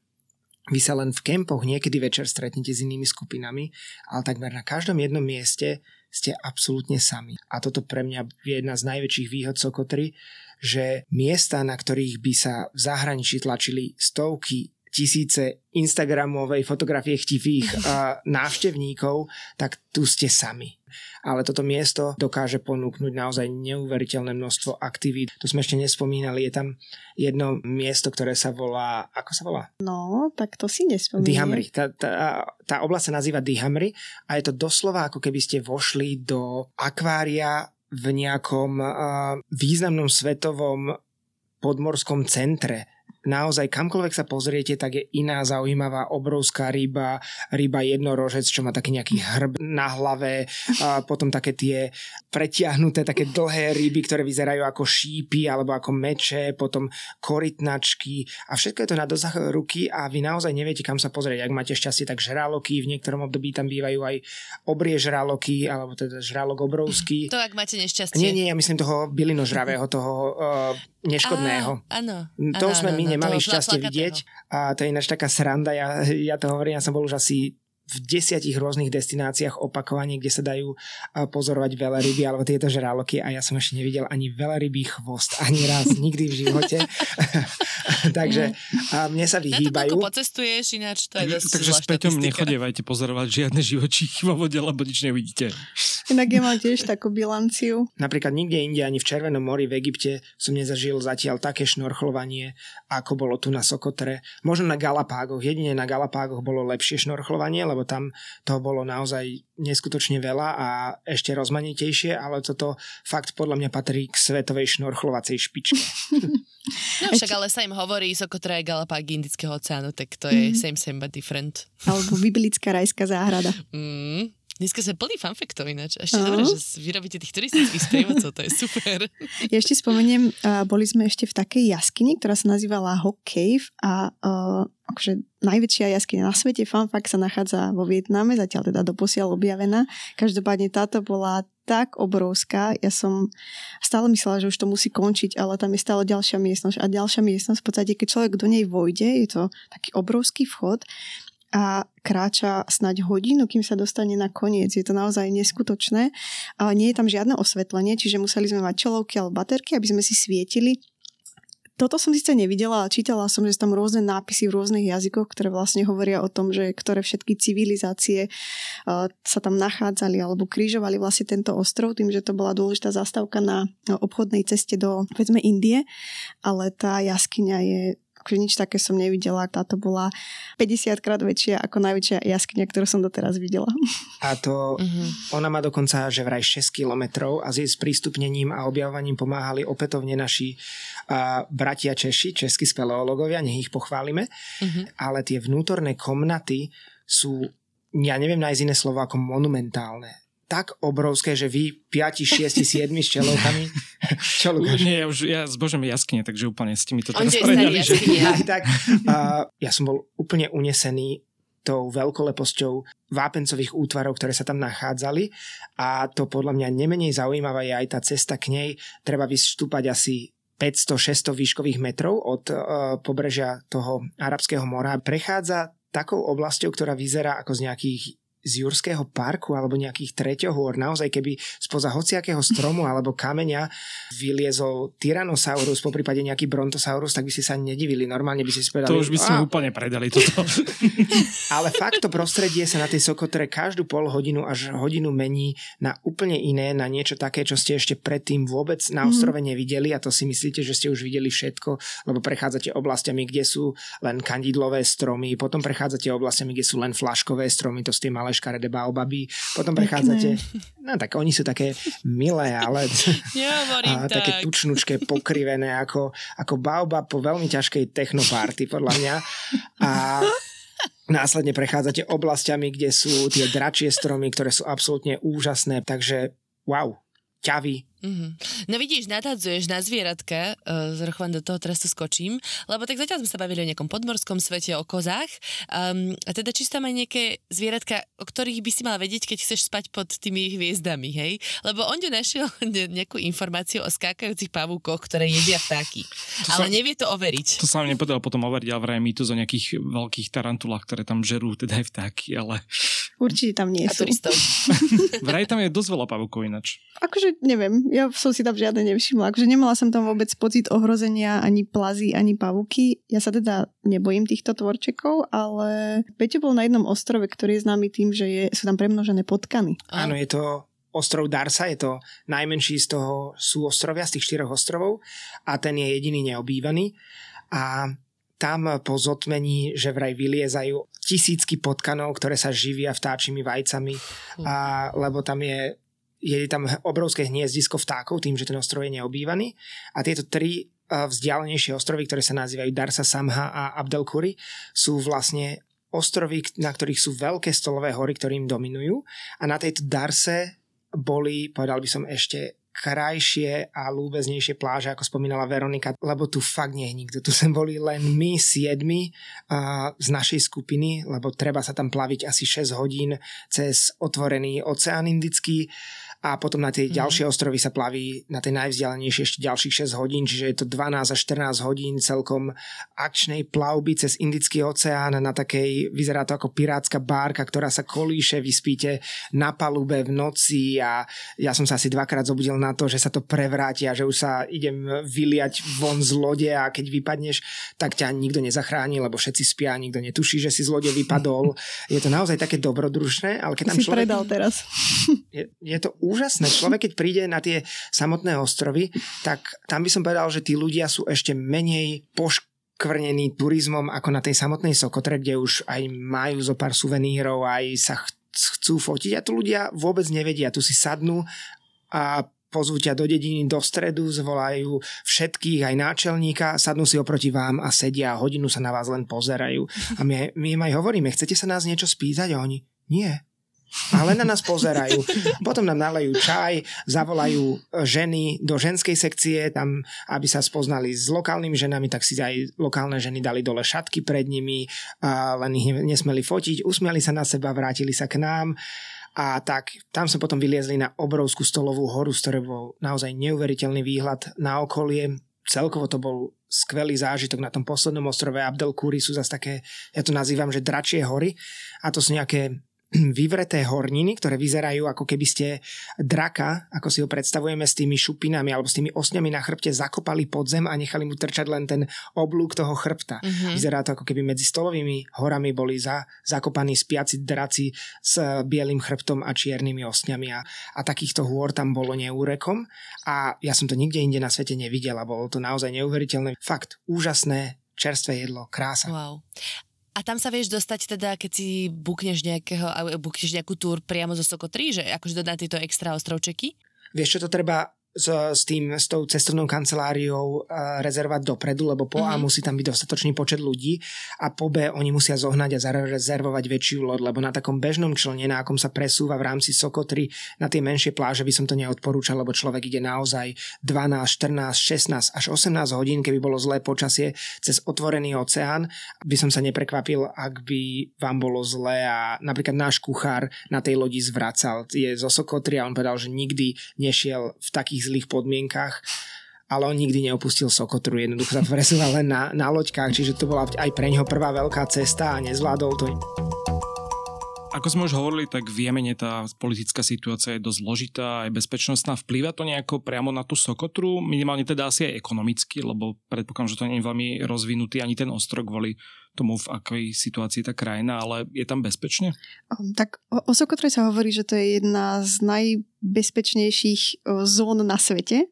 vy sa len v kempoch niekedy večer stretnete s inými skupinami, ale takmer na každom jednom mieste ste absolútne sami. A toto pre mňa je jedna z najväčších výhod Sokotry, že miesta, na ktorých by sa v zahraničí tlačili stovky tisíce Instagramovej fotografie chtivých uh, návštevníkov, tak tu ste sami. Ale toto miesto dokáže ponúknuť naozaj neuveriteľné množstvo aktivít. To sme ešte nespomínali, je tam jedno miesto, ktoré sa volá, ako sa volá? No, tak to si nespomínam. Dihamri. Tá, tá, tá oblasť sa nazýva Dihamri a je to doslova ako keby ste vošli do akvária v nejakom uh, významnom svetovom podmorskom centre naozaj kamkoľvek sa pozriete, tak je iná zaujímavá obrovská ryba, ryba jednorožec, čo má taký nejaký hrb na hlave, a potom také tie pretiahnuté, také dlhé ryby, ktoré vyzerajú ako šípy alebo ako meče, potom korytnačky a všetko je to na dosah ruky a vy naozaj neviete, kam sa pozrieť. Ak máte šťastie, tak žraloky, v niektorom období tam bývajú aj obrie žraloky, alebo teda žralok obrovský. To ak máte nešťastie. Nie, nie, ja myslím toho bylinožravého, toho uh, neškodného. Á, áno. To sme my nemali šťastie vidieť a to je ináč taká sranda, ja, ja to hovorím, ja som bol už asi v desiatich rôznych destináciách opakovane, kde sa dajú pozorovať veľryby alebo tieto žraloky a ja som ešte nevidel ani veľrybý chvost, ani raz, nikdy v živote. Takže a mne sa vyhýbajú. Na to pocestuješ, ináč to je dosť Takže s Peťom nechodievajte pozorovať žiadne živočíchy vo vode, lebo nič neuvidíte. Inak ja mám tiež takú bilanciu. Napríklad nikde inde, ani v Červenom mori v Egypte som nezažil zatiaľ také šnorchlovanie, ako bolo tu na Sokotre. Možno na Galapágoch, jedine na Galapágoch bolo lepšie šnorchlovanie, lebo tam toho bolo naozaj neskutočne veľa a ešte rozmanitejšie, ale toto fakt podľa mňa patrí k svetovej šnorchlovacej špičke. no však ale sa im hovorí Sokotra je Galapágy Indického oceánu, tak to je mm. same, same but different. Alebo biblická rajská záhrada. Mm. Dneska sme plný fanfektov ináč. Ešte uh-huh. dobré, že vyrobíte tých turistických sprievodcov, to je super. Ja ešte spomeniem, uh, boli sme ešte v takej jaskyni, ktorá sa nazývala Hawk Cave a uh, akože najväčšia jaskyňa na svete, fun fact, sa nachádza vo Vietname, zatiaľ teda doposiaľ objavená. Každopádne táto bola tak obrovská, ja som stále myslela, že už to musí končiť, ale tam je stále ďalšia miestnosť a ďalšia miestnosť. V podstate, keď človek do nej vojde, je to taký obrovský vchod a kráča snať hodinu, kým sa dostane na koniec. Je to naozaj neskutočné. Ale nie je tam žiadne osvetlenie, čiže museli sme mať čelovky alebo baterky, aby sme si svietili. Toto som síce nevidela, ale čítala som, že sú tam rôzne nápisy v rôznych jazykoch, ktoré vlastne hovoria o tom, že ktoré všetky civilizácie uh, sa tam nachádzali alebo krížovali vlastne tento ostrov, tým, že to bola dôležitá zastávka na obchodnej ceste do, povedzme, Indie, ale tá jaskyňa je akože nič také som nevidela. Táto bola 50 krát väčšia ako najväčšia jaskyňa, ktorú som doteraz videla. A to, mm-hmm. ona má dokonca že vraj 6 kilometrov a s jej sprístupnením a objavovaním pomáhali opätovne naši uh, bratia Češi, českí speleológovia, nech ich pochválime. Mm-hmm. Ale tie vnútorné komnaty sú ja neviem nájsť iné slovo ako monumentálne tak obrovské, že vy 5, 6, 7 s čelovkami. Čo, Lukáš? Nie, ja už ja zbožujem jaskyne, takže úplne s tými to teraz predali. Že... Ja, tak, uh, ja som bol úplne unesený tou veľkoleposťou vápencových útvarov, ktoré sa tam nachádzali a to podľa mňa nemenej zaujímavá je aj tá cesta k nej. Treba vystúpať asi 500-600 výškových metrov od uh, pobrežia toho Arabského mora. Prechádza takou oblasťou, ktorá vyzerá ako z nejakých z Jurského parku alebo nejakých treťohôr, naozaj keby spoza hociakého stromu alebo kameňa vyliezol Tyrannosaurus, po prípade nejaký Brontosaurus, tak by si sa nedivili. Normálne by si si povedali... To už by ste úplne predali toto. Ale fakt to prostredie sa na tej Sokotre každú pol hodinu až hodinu mení na úplne iné, na niečo také, čo ste ešte predtým vôbec na mhm. ostrove nevideli a to si myslíte, že ste už videli všetko, lebo prechádzate oblastiami, kde sú len kandidlové stromy, potom prechádzate oblastiami, kde sú len flaškové stromy, to ste mali malé škaredé baobaby, potom prechádzate, no tak oni sú také milé, ale a, tak. také tučnučké, pokrivené ako, ako baobab po veľmi ťažkej technopárty, podľa mňa. A následne prechádzate oblastiami, kde sú tie dračie stromy, ktoré sú absolútne úžasné, takže wow, ťavy, Mm-hmm. No vidíš, natadzuješ na zvieratka, uh, zrchvan do toho teraz to skočím, lebo tak zatiaľ sme sa bavili o nejakom podmorskom svete, o kozách. Um, a teda či tam aj nejaké zvieratka, o ktorých by si mal vedieť, keď chceš spať pod tými hviezdami, hej? Lebo on našiel nejakú informáciu o skákajúcich pavúkoch, ktoré jedia vtáky. To ale sa, nevie to overiť. To sa vám nepodarilo potom overiť, ale vraj tu o nejakých veľkých tarantulách, ktoré tam žerú, teda aj vtáky, ale... Určite tam nie a sú. vraj tam je dosť veľa pavúkov ináč. Akože neviem, ja som si tam žiadne nevšimla. Akože nemala som tam vôbec pocit ohrozenia ani plazy, ani pavuky. Ja sa teda nebojím týchto tvorčekov, ale Peťo bol na jednom ostrove, ktorý je známy tým, že je, sú tam premnožené potkany. Áno, je to ostrov Darsa, je to najmenší z toho sú ostrovia, z tých štyroch ostrovov a ten je jediný neobývaný. A tam po zotmení, že vraj vyliezajú tisícky potkanov, ktoré sa živia vtáčimi vajcami, a, lebo tam je je tam obrovské hniezdisko vtákov tým, že ten ostrov je neobývaný. A tieto tri vzdialenejšie ostrovy, ktoré sa nazývajú Darsa Samha a Abdelkuri, sú vlastne ostrovy, na ktorých sú veľké stolové hory, ktorým dominujú. A na tejto Darse boli, povedal by som ešte, krajšie a lúbeznejšie pláže, ako spomínala Veronika, lebo tu fakt nie je nikto. Tu sme boli len my siedmi uh, z našej skupiny, lebo treba sa tam plaviť asi 6 hodín cez otvorený oceán indický a potom na tie mm-hmm. ďalšie ostrovy sa plaví na tej najvzdialenejšie ešte ďalších 6 hodín, čiže je to 12 až 14 hodín celkom akčnej plavby cez Indický oceán na takej, vyzerá to ako pirátska bárka, ktorá sa kolíše, vyspíte na palube v noci a ja som sa asi dvakrát zobudil na to, že sa to prevráti a že už sa idem vyliať von z lode a keď vypadneš, tak ťa nikto nezachráni, lebo všetci spia, nikto netuší, že si z lode vypadol. Je to naozaj také dobrodružné, ale keď tam si človek... predal teraz. Je, je to úžasné. Človek, keď príde na tie samotné ostrovy, tak tam by som povedal, že tí ľudia sú ešte menej poškvrnení turizmom ako na tej samotnej Sokotre, kde už aj majú zo pár suvenírov, aj sa chcú fotiť a tu ľudia vôbec nevedia. Tu si sadnú a pozvú ťa do dediny, do stredu, zvolajú všetkých, aj náčelníka, sadnú si oproti vám a sedia a hodinu sa na vás len pozerajú. A my, my im aj hovoríme, chcete sa nás niečo spýtať? A oni, nie. Ale na nás pozerajú. Potom nám nalejú čaj, zavolajú ženy do ženskej sekcie, tam, aby sa spoznali s lokálnymi ženami, tak si aj lokálne ženy dali dole šatky pred nimi, a len ich nesmeli fotiť, usmiali sa na seba, vrátili sa k nám a tak tam sme potom vyliezli na obrovskú stolovú horu, z ktorej bol naozaj neuveriteľný výhľad na okolie. Celkovo to bol skvelý zážitok na tom poslednom ostrove Abdelkúri sú zase také, ja to nazývam, že dračie hory a to sú nejaké vyvreté horniny, ktoré vyzerajú ako keby ste draka, ako si ho predstavujeme s tými šupinami alebo s tými osňami na chrbte zakopali pod zem a nechali mu trčať len ten oblúk toho chrbta. Mm-hmm. Vyzerá to ako keby medzi stolovými horami boli za, zakopaní spiaci draci s bielým chrbtom a čiernymi osňami a, a takýchto hôr tam bolo neúrekom a ja som to nikde inde na svete nevidel a bolo to naozaj neuveriteľné. Fakt, úžasné čerstvé jedlo, krása. Wow. A tam sa vieš dostať teda, keď si bukneš, nejakého, bukneš nejakú túr priamo zo Sokotry, že akože dodá tieto extra ostrovčeky? Vieš čo, to treba s, s tým, s tou cestovnou kanceláriou uh, rezervovať dopredu, lebo po mm-hmm. A mhm. musí tam byť dostatočný počet ľudí a po B oni musia zohnať a zarezervovať väčšiu loď, lebo na takom bežnom člne, na akom sa presúva v rámci Sokotry na tie menšie pláže by som to neodporúčal, lebo človek ide naozaj 12, 14, 16 až 18 hodín, keby bolo zlé počasie cez otvorený oceán, by som sa neprekvapil, ak by vám bolo zlé a napríklad náš kuchár na tej lodi zvracal. Je zo Sokotry a on povedal, že nikdy nešiel v takých takých zlých podmienkach ale on nikdy neopustil Sokotru, jednoducho sa presúval len na, na loďkách, čiže to bola aj pre neho prvá veľká cesta a nezvládol to. Ako sme už hovorili, tak v Jemene tá politická situácia je dosť zložitá, aj bezpečnostná. Vplýva to nejako priamo na tú Sokotru, minimálne teda asi aj ekonomicky, lebo predpokladám, že to nie je veľmi rozvinutý ani ten ostrok kvôli tomu, v akej situácii tá krajina, ale je tam bezpečne? Um, tak o Sokotre sa hovorí, že to je jedna z najbezpečnejších zón na svete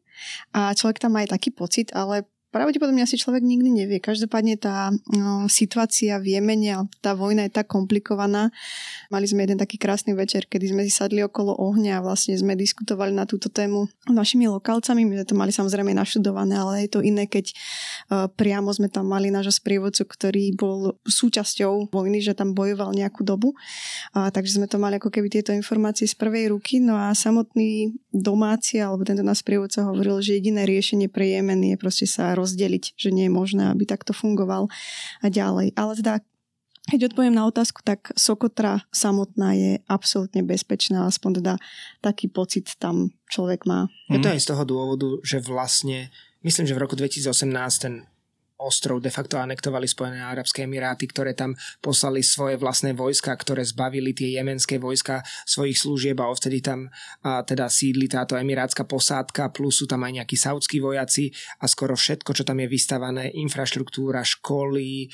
a človek tam má aj taký pocit, ale Pravdepodobne asi človek nikdy nevie. Každopádne tá no, situácia v Jemene a tá vojna je tak komplikovaná. Mali sme jeden taký krásny večer, kedy sme si sadli okolo ohňa a vlastne sme diskutovali na túto tému s našimi lokálcami. My sme to mali samozrejme naštudované, ale je to iné, keď uh, priamo sme tam mali nášho sprievodcu, ktorý bol súčasťou vojny, že tam bojoval nejakú dobu. Uh, takže sme to mali ako keby tieto informácie z prvej ruky. No a samotný domáci alebo tento náš sprievodca hovoril, že jediné riešenie pre Jemen je proste sa rozdeliť, že nie je možné, aby takto fungoval a ďalej. Ale teda keď odpoviem na otázku, tak Sokotra samotná je absolútne bezpečná, aspoň teda taký pocit tam človek má. Je to mhm. aj z toho dôvodu, že vlastne, myslím, že v roku 2018 ten ostrov de facto anektovali Spojené arabské emiráty, ktoré tam poslali svoje vlastné vojska, ktoré zbavili tie jemenské vojska svojich služieb a odtedy tam a teda sídli táto emirátska posádka, plus sú tam aj nejakí saudskí vojaci a skoro všetko, čo tam je vystavané, infraštruktúra, školy,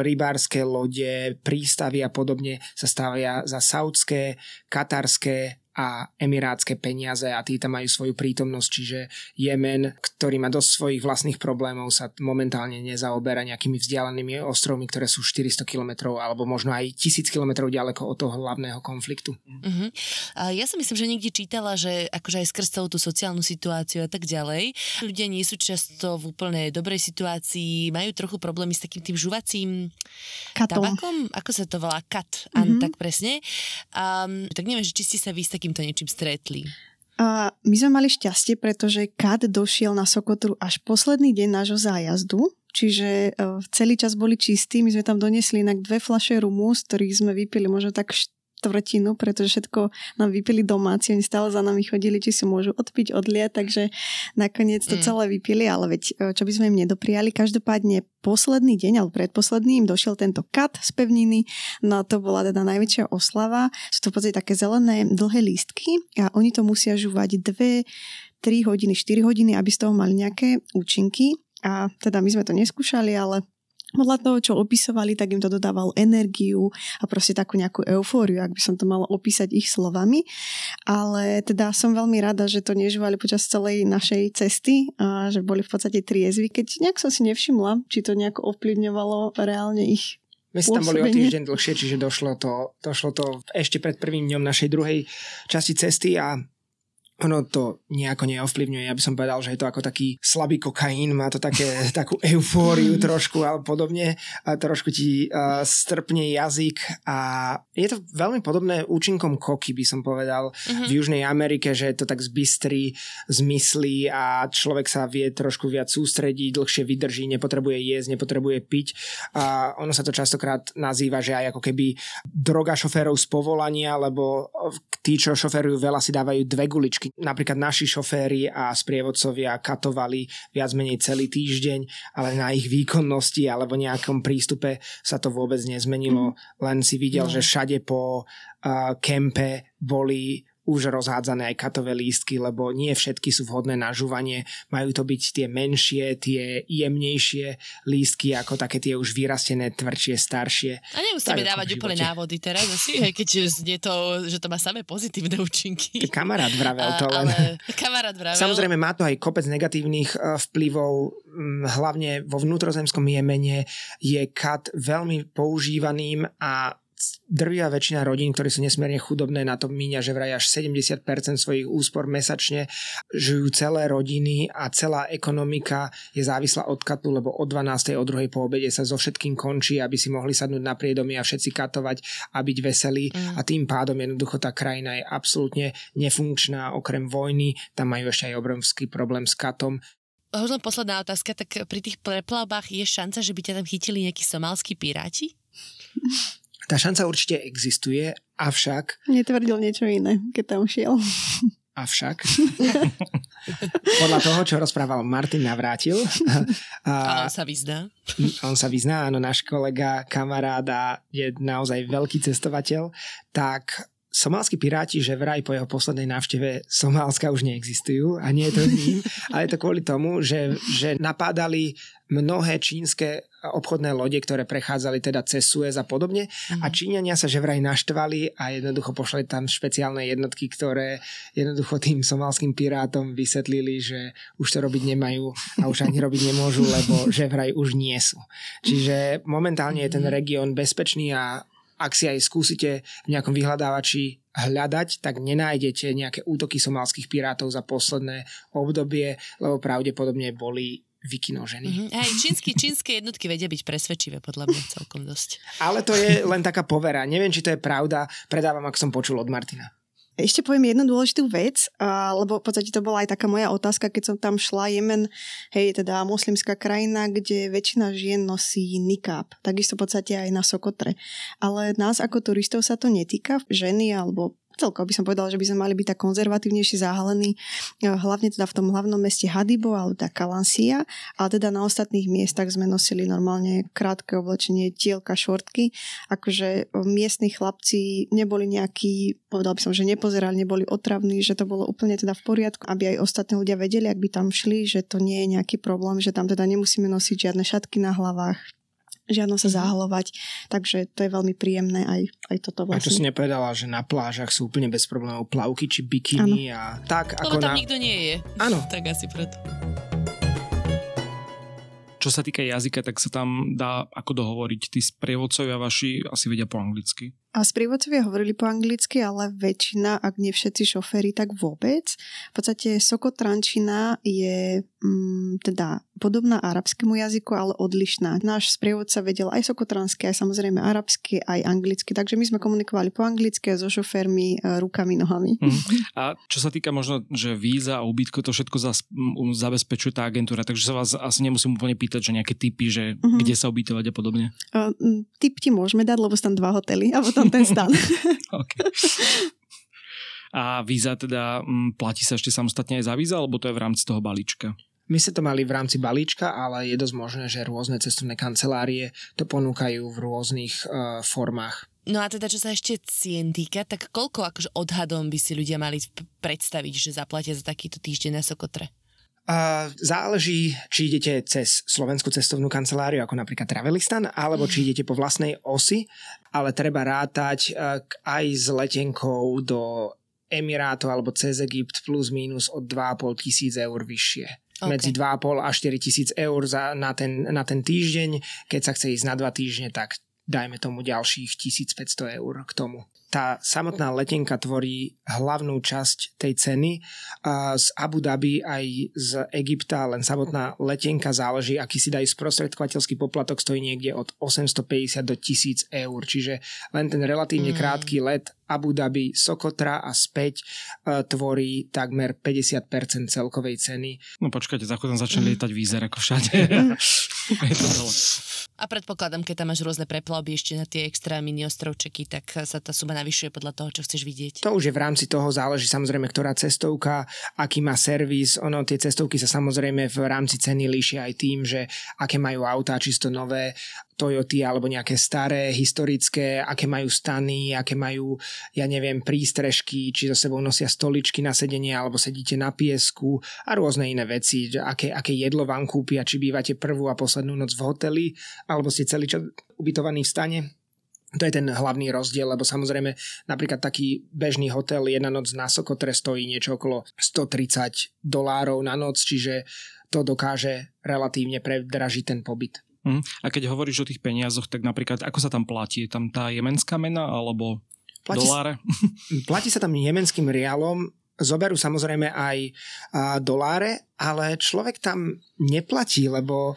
rybárske lode, prístavy a podobne sa stavia za saudské, katarské a emirátske peniaze a tí tam majú svoju prítomnosť, čiže Jemen, ktorý má dosť svojich vlastných problémov, sa momentálne nezaoberá nejakými vzdialenými ostrovmi, ktoré sú 400 km alebo možno aj 1000 km ďaleko od toho hlavného konfliktu. Uh-huh. A ja si myslím, že niekde čítala, že akože aj skrz celú tú sociálnu situáciu a tak ďalej, ľudia nie sú často v úplne dobrej situácii, majú trochu problémy s takým tým žuvacím Katom. tabakom, ako sa to volá, kat, uh-huh. tak presne. Um, tak neviem, či ste sa vy takýmto niečím stretli? A my sme mali šťastie, pretože Kat došiel na Sokotru až posledný deň nášho zájazdu, čiže uh, celý čas boli čistí. My sme tam donesli inak dve flaše rumu, z ktorých sme vypili možno tak štvrtinu, pretože všetko nám vypili domáci, oni stále za nami chodili, či si môžu odpiť, odliať, takže nakoniec to mm. celé vypili, ale veď e, čo by sme im nedopriali. Každopádne posledný deň, alebo predposledný im došiel tento kat z pevniny, no to bola teda najväčšia oslava. Sú to v podstate také zelené dlhé lístky a oni to musia žúvať dve 3 hodiny, 4 hodiny, aby z toho mali nejaké účinky. A teda my sme to neskúšali, ale podľa toho, čo opisovali, tak im to dodávalo energiu a proste takú nejakú eufóriu, ak by som to mala opísať ich slovami. Ale teda som veľmi rada, že to nežívali počas celej našej cesty a že boli v podstate triezvy, keď nejak som si nevšimla, či to nejako ovplyvňovalo reálne ich my sme tam boli o týždeň dlhšie, čiže došlo to, došlo to ešte pred prvým dňom našej druhej časti cesty a ono to nejako neovplyvňuje. Ja by som povedal, že je to ako taký slabý kokain, má to také, takú eufóriu trošku alebo podobne a trošku ti uh, strpne jazyk a je to veľmi podobné účinkom koky, by som povedal, uh-huh. v Južnej Amerike, že je to tak zbystrí, zmyslí a človek sa vie trošku viac sústrediť, dlhšie vydrží, nepotrebuje jesť, nepotrebuje piť a ono sa to častokrát nazýva, že aj ako keby droga šoférov z povolania, lebo tí, čo šoférujú veľa, si dávajú dve guličky napríklad naši šoféry a sprievodcovia katovali viac menej celý týždeň, ale na ich výkonnosti alebo nejakom prístupe sa to vôbec nezmenilo. Mm. Len si videl, no. že všade po uh, kempe boli už rozhádzané aj katové lístky, lebo nie všetky sú vhodné na žuvanie. Majú to byť tie menšie, tie jemnejšie lístky, ako také tie už vyrastené, tvrdšie, staršie. A nemusíme dávať úplne návody teraz, asi, keď je to, že to má samé pozitívne účinky. Kamarát vravel to len. Ale kamarát vravel. Samozrejme má to aj kopec negatívnych e, vplyvov, hlavne vo vnútrozemskom Jemene je kat veľmi používaným a drvia väčšina rodín, ktorí sú nesmierne chudobné, na to míňa, že vraj až 70% svojich úspor mesačne žijú celé rodiny a celá ekonomika je závislá od katu, lebo od 12. od 2. po obede sa so všetkým končí, aby si mohli sadnúť na priedomy a všetci katovať a byť veselí mm. a tým pádom jednoducho tá krajina je absolútne nefunkčná, okrem vojny, tam majú ešte aj obrovský problém s katom. Možno posledná otázka, tak pri tých preplavbách je šanca, že by ťa tam chytili nejakí somálsky piráti? Tá šanca určite existuje, avšak... Netvrdil niečo iné, keď tam šiel. Avšak, podľa toho, čo rozprával Martin Navrátil... A, on sa vyzná. On sa vyzná, áno, náš kolega, kamaráda je naozaj veľký cestovateľ, tak Somálski piráti, že vraj po jeho poslednej návšteve Somálska už neexistujú a nie je to ním, ale je to kvôli tomu, že, že napádali mnohé čínske obchodné lode, ktoré prechádzali teda cez Suez a podobne mm. a mhm. Číňania sa že vraj naštvali a jednoducho pošli tam špeciálne jednotky, ktoré jednoducho tým somalským pirátom vysvetlili, že už to robiť nemajú a už ani robiť nemôžu, lebo že vraj už nie sú. Čiže momentálne je ten mhm. región bezpečný a ak si aj skúsite v nejakom vyhľadávači hľadať, tak nenájdete nejaké útoky somálskych pirátov za posledné obdobie, lebo pravdepodobne boli vykinožení. Mm-hmm. Hej, čínsky, čínske jednotky vedia byť presvedčivé, podľa mňa celkom dosť. Ale to je len taká povera. Neviem, či to je pravda. Predávam, ak som počul od Martina. Ešte poviem jednu dôležitú vec, lebo v podstate to bola aj taká moja otázka, keď som tam šla. Jemen, hej, teda moslimská krajina, kde väčšina žien nosí nikáp. Takisto v podstate aj na Sokotre. Ale nás ako turistov sa to netýka. Ženy alebo celkovo by som povedala, že by sme mali byť tak konzervatívnejšie zahalení, e, hlavne teda v tom hlavnom meste Hadibo alebo tá Kalansia, ale teda na ostatných miestach sme nosili normálne krátke oblečenie, tielka, šortky, akože miestni chlapci neboli nejakí, povedal by som, že nepozerali, neboli otravní, že to bolo úplne teda v poriadku, aby aj ostatní ľudia vedeli, ak by tam šli, že to nie je nejaký problém, že tam teda nemusíme nosiť žiadne šatky na hlavách, žiadno sa mhm. zahalovať, takže to je veľmi príjemné aj, aj toto vlastne. A čo si nepovedala, že na plážach sú úplne bez problémov plavky či bikiny ano. a tak Lebo ako tam na... nikto nie je. Áno. tak asi preto. Čo sa týka jazyka, tak sa tam dá ako dohovoriť. Tí sprievodcovia vaši asi vedia po anglicky. A sprievodcovia hovorili po anglicky, ale väčšina, ak nie všetci šoféry, tak vôbec. V podstate Sokotrančina je mm, teda podobná arabskému jazyku, ale odlišná. Náš sprievodca vedel aj sokotransky, aj samozrejme arabsky, aj anglicky, takže my sme komunikovali po anglicky a so šoférmi e, rukami, nohami. Mm. A čo sa týka možno, že víza a ubytko, to všetko zas, um, zabezpečuje tá agentúra, takže sa vás asi nemusím úplne pýtať, že nejaké typy, že mm-hmm. kde sa ubytovať a podobne. Uh, typ ti môžeme dať, lebo sú tam dva hotely a potom som ten stan. okay. A víza teda m, platí sa ešte samostatne aj za víza, alebo to je v rámci toho balíčka? My sme to mali v rámci balíčka, ale je dosť možné, že rôzne cestovné kancelárie to ponúkajú v rôznych uh, formách. No a teda, čo sa ešte cien týka, tak koľko akože odhadom by si ľudia mali predstaviť, že zaplatia za takýto týždeň na Sokotre? Uh, záleží, či idete cez slovenskú cestovnú kanceláriu, ako napríklad Travelistan, alebo či idete po vlastnej osi, ale treba rátať uh, aj s letenkou do Emirátov alebo cez Egypt plus minus od 2,5 tisíc eur vyššie okay. medzi 2,5 a 4 tisíc eur za, na, ten, na ten týždeň. Keď sa chce ísť na dva týždne, tak dajme tomu ďalších 1500 eur k tomu tá samotná letenka tvorí hlavnú časť tej ceny. Z Abu Dhabi aj z Egypta len samotná letenka záleží, aký si dajú sprostredkovateľský poplatok stojí niekde od 850 do 1000 eur, čiže len ten relatívne mm. krátky let Abu Dhabi, Sokotra a späť uh, tvorí takmer 50% celkovej ceny. No počkajte, za chvíľu začali mm. lietať výzer ako všade. Je to dole. A predpokladám, keď tam máš rôzne preplavby ešte na tie extra mini ostrovčeky, tak sa tá suma navyšuje podľa toho, čo chceš vidieť. To už je v rámci toho, záleží samozrejme, ktorá cestovka, aký má servis. Ono, tie cestovky sa samozrejme v rámci ceny líšia aj tým, že aké majú autá, čisto nové, Toyoty alebo nejaké staré, historické, aké majú stany, aké majú, ja neviem, prístrežky, či so sebou nosia stoličky na sedenie, alebo sedíte na piesku a rôzne iné veci, aké, aké jedlo vám kúpia, či bývate prvú a poslednú noc v hoteli, alebo ste celý čas ubytovaní v stane. To je ten hlavný rozdiel, lebo samozrejme napríklad taký bežný hotel jedna noc na Sokotre stojí niečo okolo 130 dolárov na noc, čiže to dokáže relatívne predražiť ten pobyt. Mm. A keď hovoríš o tých peniazoch, tak napríklad ako sa tam platí? Je tam tá jemenská mena alebo platí, doláre? Platí sa tam jemenským rialom, zoberú samozrejme aj a, doláre, ale človek tam neplatí, lebo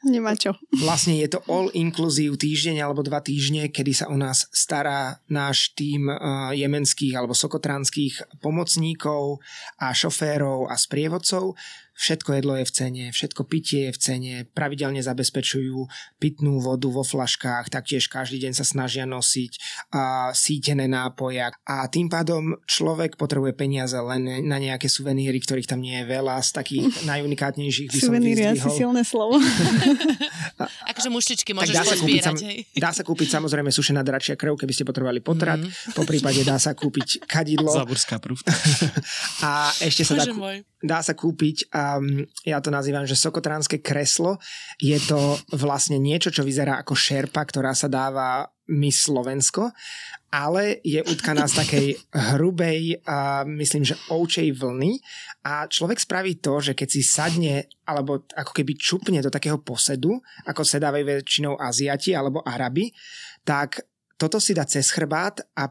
Nemá čo. Vlastne je to all-inclusive týždeň alebo dva týždne, kedy sa o nás stará náš tým jemenských alebo sokotránskych pomocníkov a šoférov a sprievodcov. Všetko jedlo je v cene, všetko pitie je v cene, pravidelne zabezpečujú pitnú vodu vo flaškách, taktiež každý deň sa snažia nosiť a sítené nápoje a tým pádom človek potrebuje peniaze len na nejaké suveníry, ktorých tam nie je veľa, z takých najunikátnejších by som Suveníry asi silné slovo. akože muštičky môžeš dá sa, kúpiť, sam, dá sa kúpiť samozrejme sušená dračia krv, keby ste potrebovali potrat, mm. po prípade dá sa kúpiť kadidlo. Zaburská prúfta. a ešte sa dá, dá sa kúpiť a um, ja to nazývam, že sokotránske kreslo. Je to vlastne niečo, čo vyzerá ako šerpa, ktorá sa dáva Miss Slovensko, ale je utkaná z takej hrubej, a myslím, že ovčej vlny a človek spraví to, že keď si sadne alebo ako keby čupne do takého posedu, ako sedávajú väčšinou Aziati alebo Arabi, tak toto si dá cez chrbát a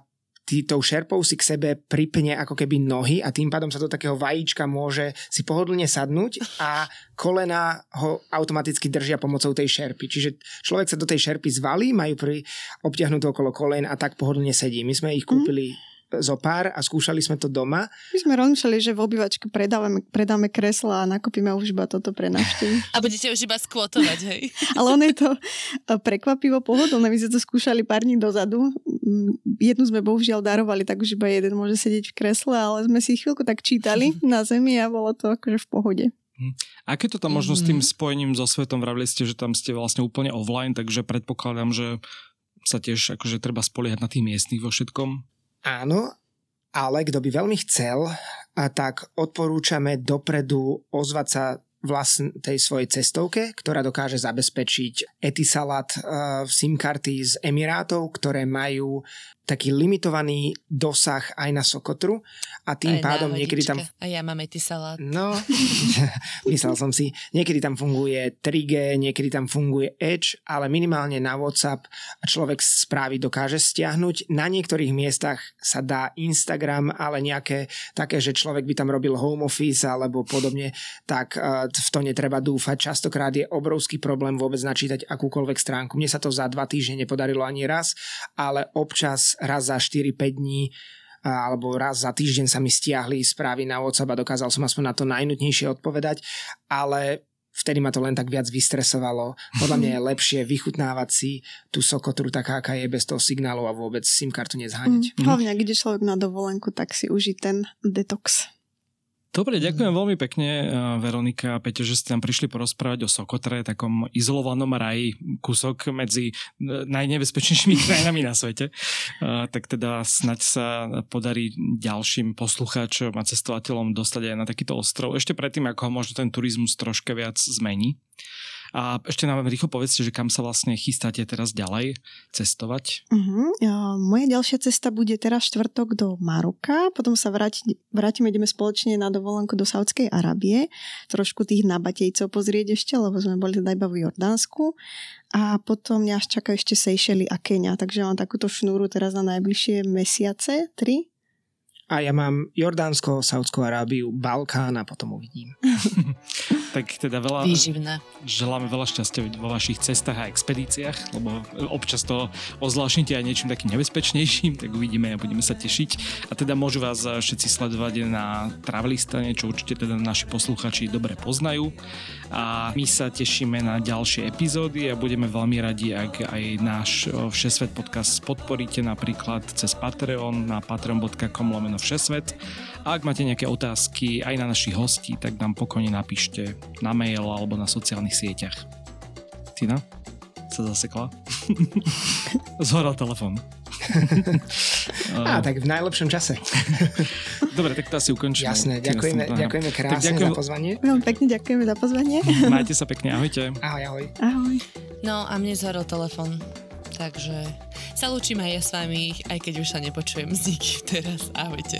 tý, tou šerpou si k sebe pripne ako keby nohy a tým pádom sa do takého vajíčka môže si pohodlne sadnúť a kolena ho automaticky držia pomocou tej šerpy. Čiže človek sa do tej šerpy zvalí, majú pri obťahnuté okolo kolen a tak pohodlne sedí. My sme ich kúpili mm zo pár a skúšali sme to doma. My sme rozmýšľali, že v obývačke predáme, predáme kresla a nakopíme už iba toto pre návštevy. A budete už iba skvotovať, hej? Ale ono je to e, prekvapivo pohodlné. My sme to skúšali pár dní dozadu. Mm, jednu sme bohužiaľ darovali, tak už iba jeden môže sedieť v kresle, ale sme si chvíľku tak čítali na zemi a bolo to akože v pohode. Hm. Aké to tam možno s tým mhm. spojením so svetom? Vravili ste, že tam ste vlastne úplne offline, takže predpokladám, že sa tiež akože treba spoliehať na tých miestnych vo všetkom. Áno, ale kto by veľmi chcel, tak odporúčame dopredu ozvať sa vlastn tej svojej cestovke, ktorá dokáže zabezpečiť etisalat uh, SIM karty z Emirátov, ktoré majú taký limitovaný dosah aj na Sokotru a tým aj pádom niekedy tam... A ja mám etisalat. No, myslel som si, niekedy tam funguje 3G, niekedy tam funguje Edge, ale minimálne na WhatsApp človek správy dokáže stiahnuť. Na niektorých miestach sa dá Instagram, ale nejaké také, že človek by tam robil home office alebo podobne, tak uh, v to netreba dúfať. Častokrát je obrovský problém vôbec načítať akúkoľvek stránku. Mne sa to za dva týždne nepodarilo ani raz, ale občas raz za 4-5 dní alebo raz za týždeň sa mi stiahli správy na WhatsApp a dokázal som aspoň na to najnutnejšie odpovedať, ale vtedy ma to len tak viac vystresovalo. Podľa mňa je lepšie vychutnávať si tú sokotru taká, aká je, bez toho signálu a vôbec SIM kartu nezháňať. Mm, hlavne, ak ide človek na dovolenku, tak si užiť ten detox. Dobre, ďakujem veľmi pekne, eh, Veronika a Peťo, že ste nám prišli porozprávať o Sokotre, takom izolovanom raji, kúsok medzi eh, najnebezpečnejšími krajinami na svete. Eh, tak teda snaď sa podarí ďalším poslucháčom a cestovateľom dostať aj na takýto ostrov. Ešte predtým, ako ho možno ten turizmus troška viac zmení. A ešte nám rýchlo povedzte, že kam sa vlastne chystáte teraz ďalej cestovať? Uh-huh. Ja, moja ďalšia cesta bude teraz štvrtok do Maroka, potom sa vráti, vrátime, ideme spoločne na dovolenku do Saudskej Arábie, trošku tých nabatejcov pozrieť ešte, lebo sme boli teda iba v Jordánsku a potom až čaká ešte Seychely a Kenia, takže mám takúto šnúru teraz na najbližšie mesiace, tri, a ja mám Jordánsko, Saudskú Arábiu, Balkán a potom uvidím. tak teda veľa... Výživné. Želáme veľa šťastia vo vašich cestách a expedíciách, lebo občas to ozvláštnite aj niečím takým nebezpečnejším, tak uvidíme a budeme sa tešiť. A teda môžu vás všetci sledovať na Travelistane, čo určite teda naši posluchači dobre poznajú. A my sa tešíme na ďalšie epizódy a budeme veľmi radi, ak aj náš Všesvet podcast podporíte napríklad cez Patreon na patreon.com lomeno Všesvet. A ak máte nejaké otázky aj na našich hostí, tak nám pokojne napíšte na mail alebo na sociálnych sieťach. Tina? Sa zasekla? Zhoral telefon. Á, tak v najlepšom čase. Dobre, tak to asi ukončíme. Jasné, ďakujeme, ďakujeme krásne ďakujem... za pozvanie. Veľmi pekne ďakujeme za pozvanie. Majte sa pekne, ahojte. Ahoj, ahoj. Ahoj. No a mne zhorol telefon, takže sa lúčim aj ja s vami, aj keď už sa nepočujem z nikým teraz. Ahojte.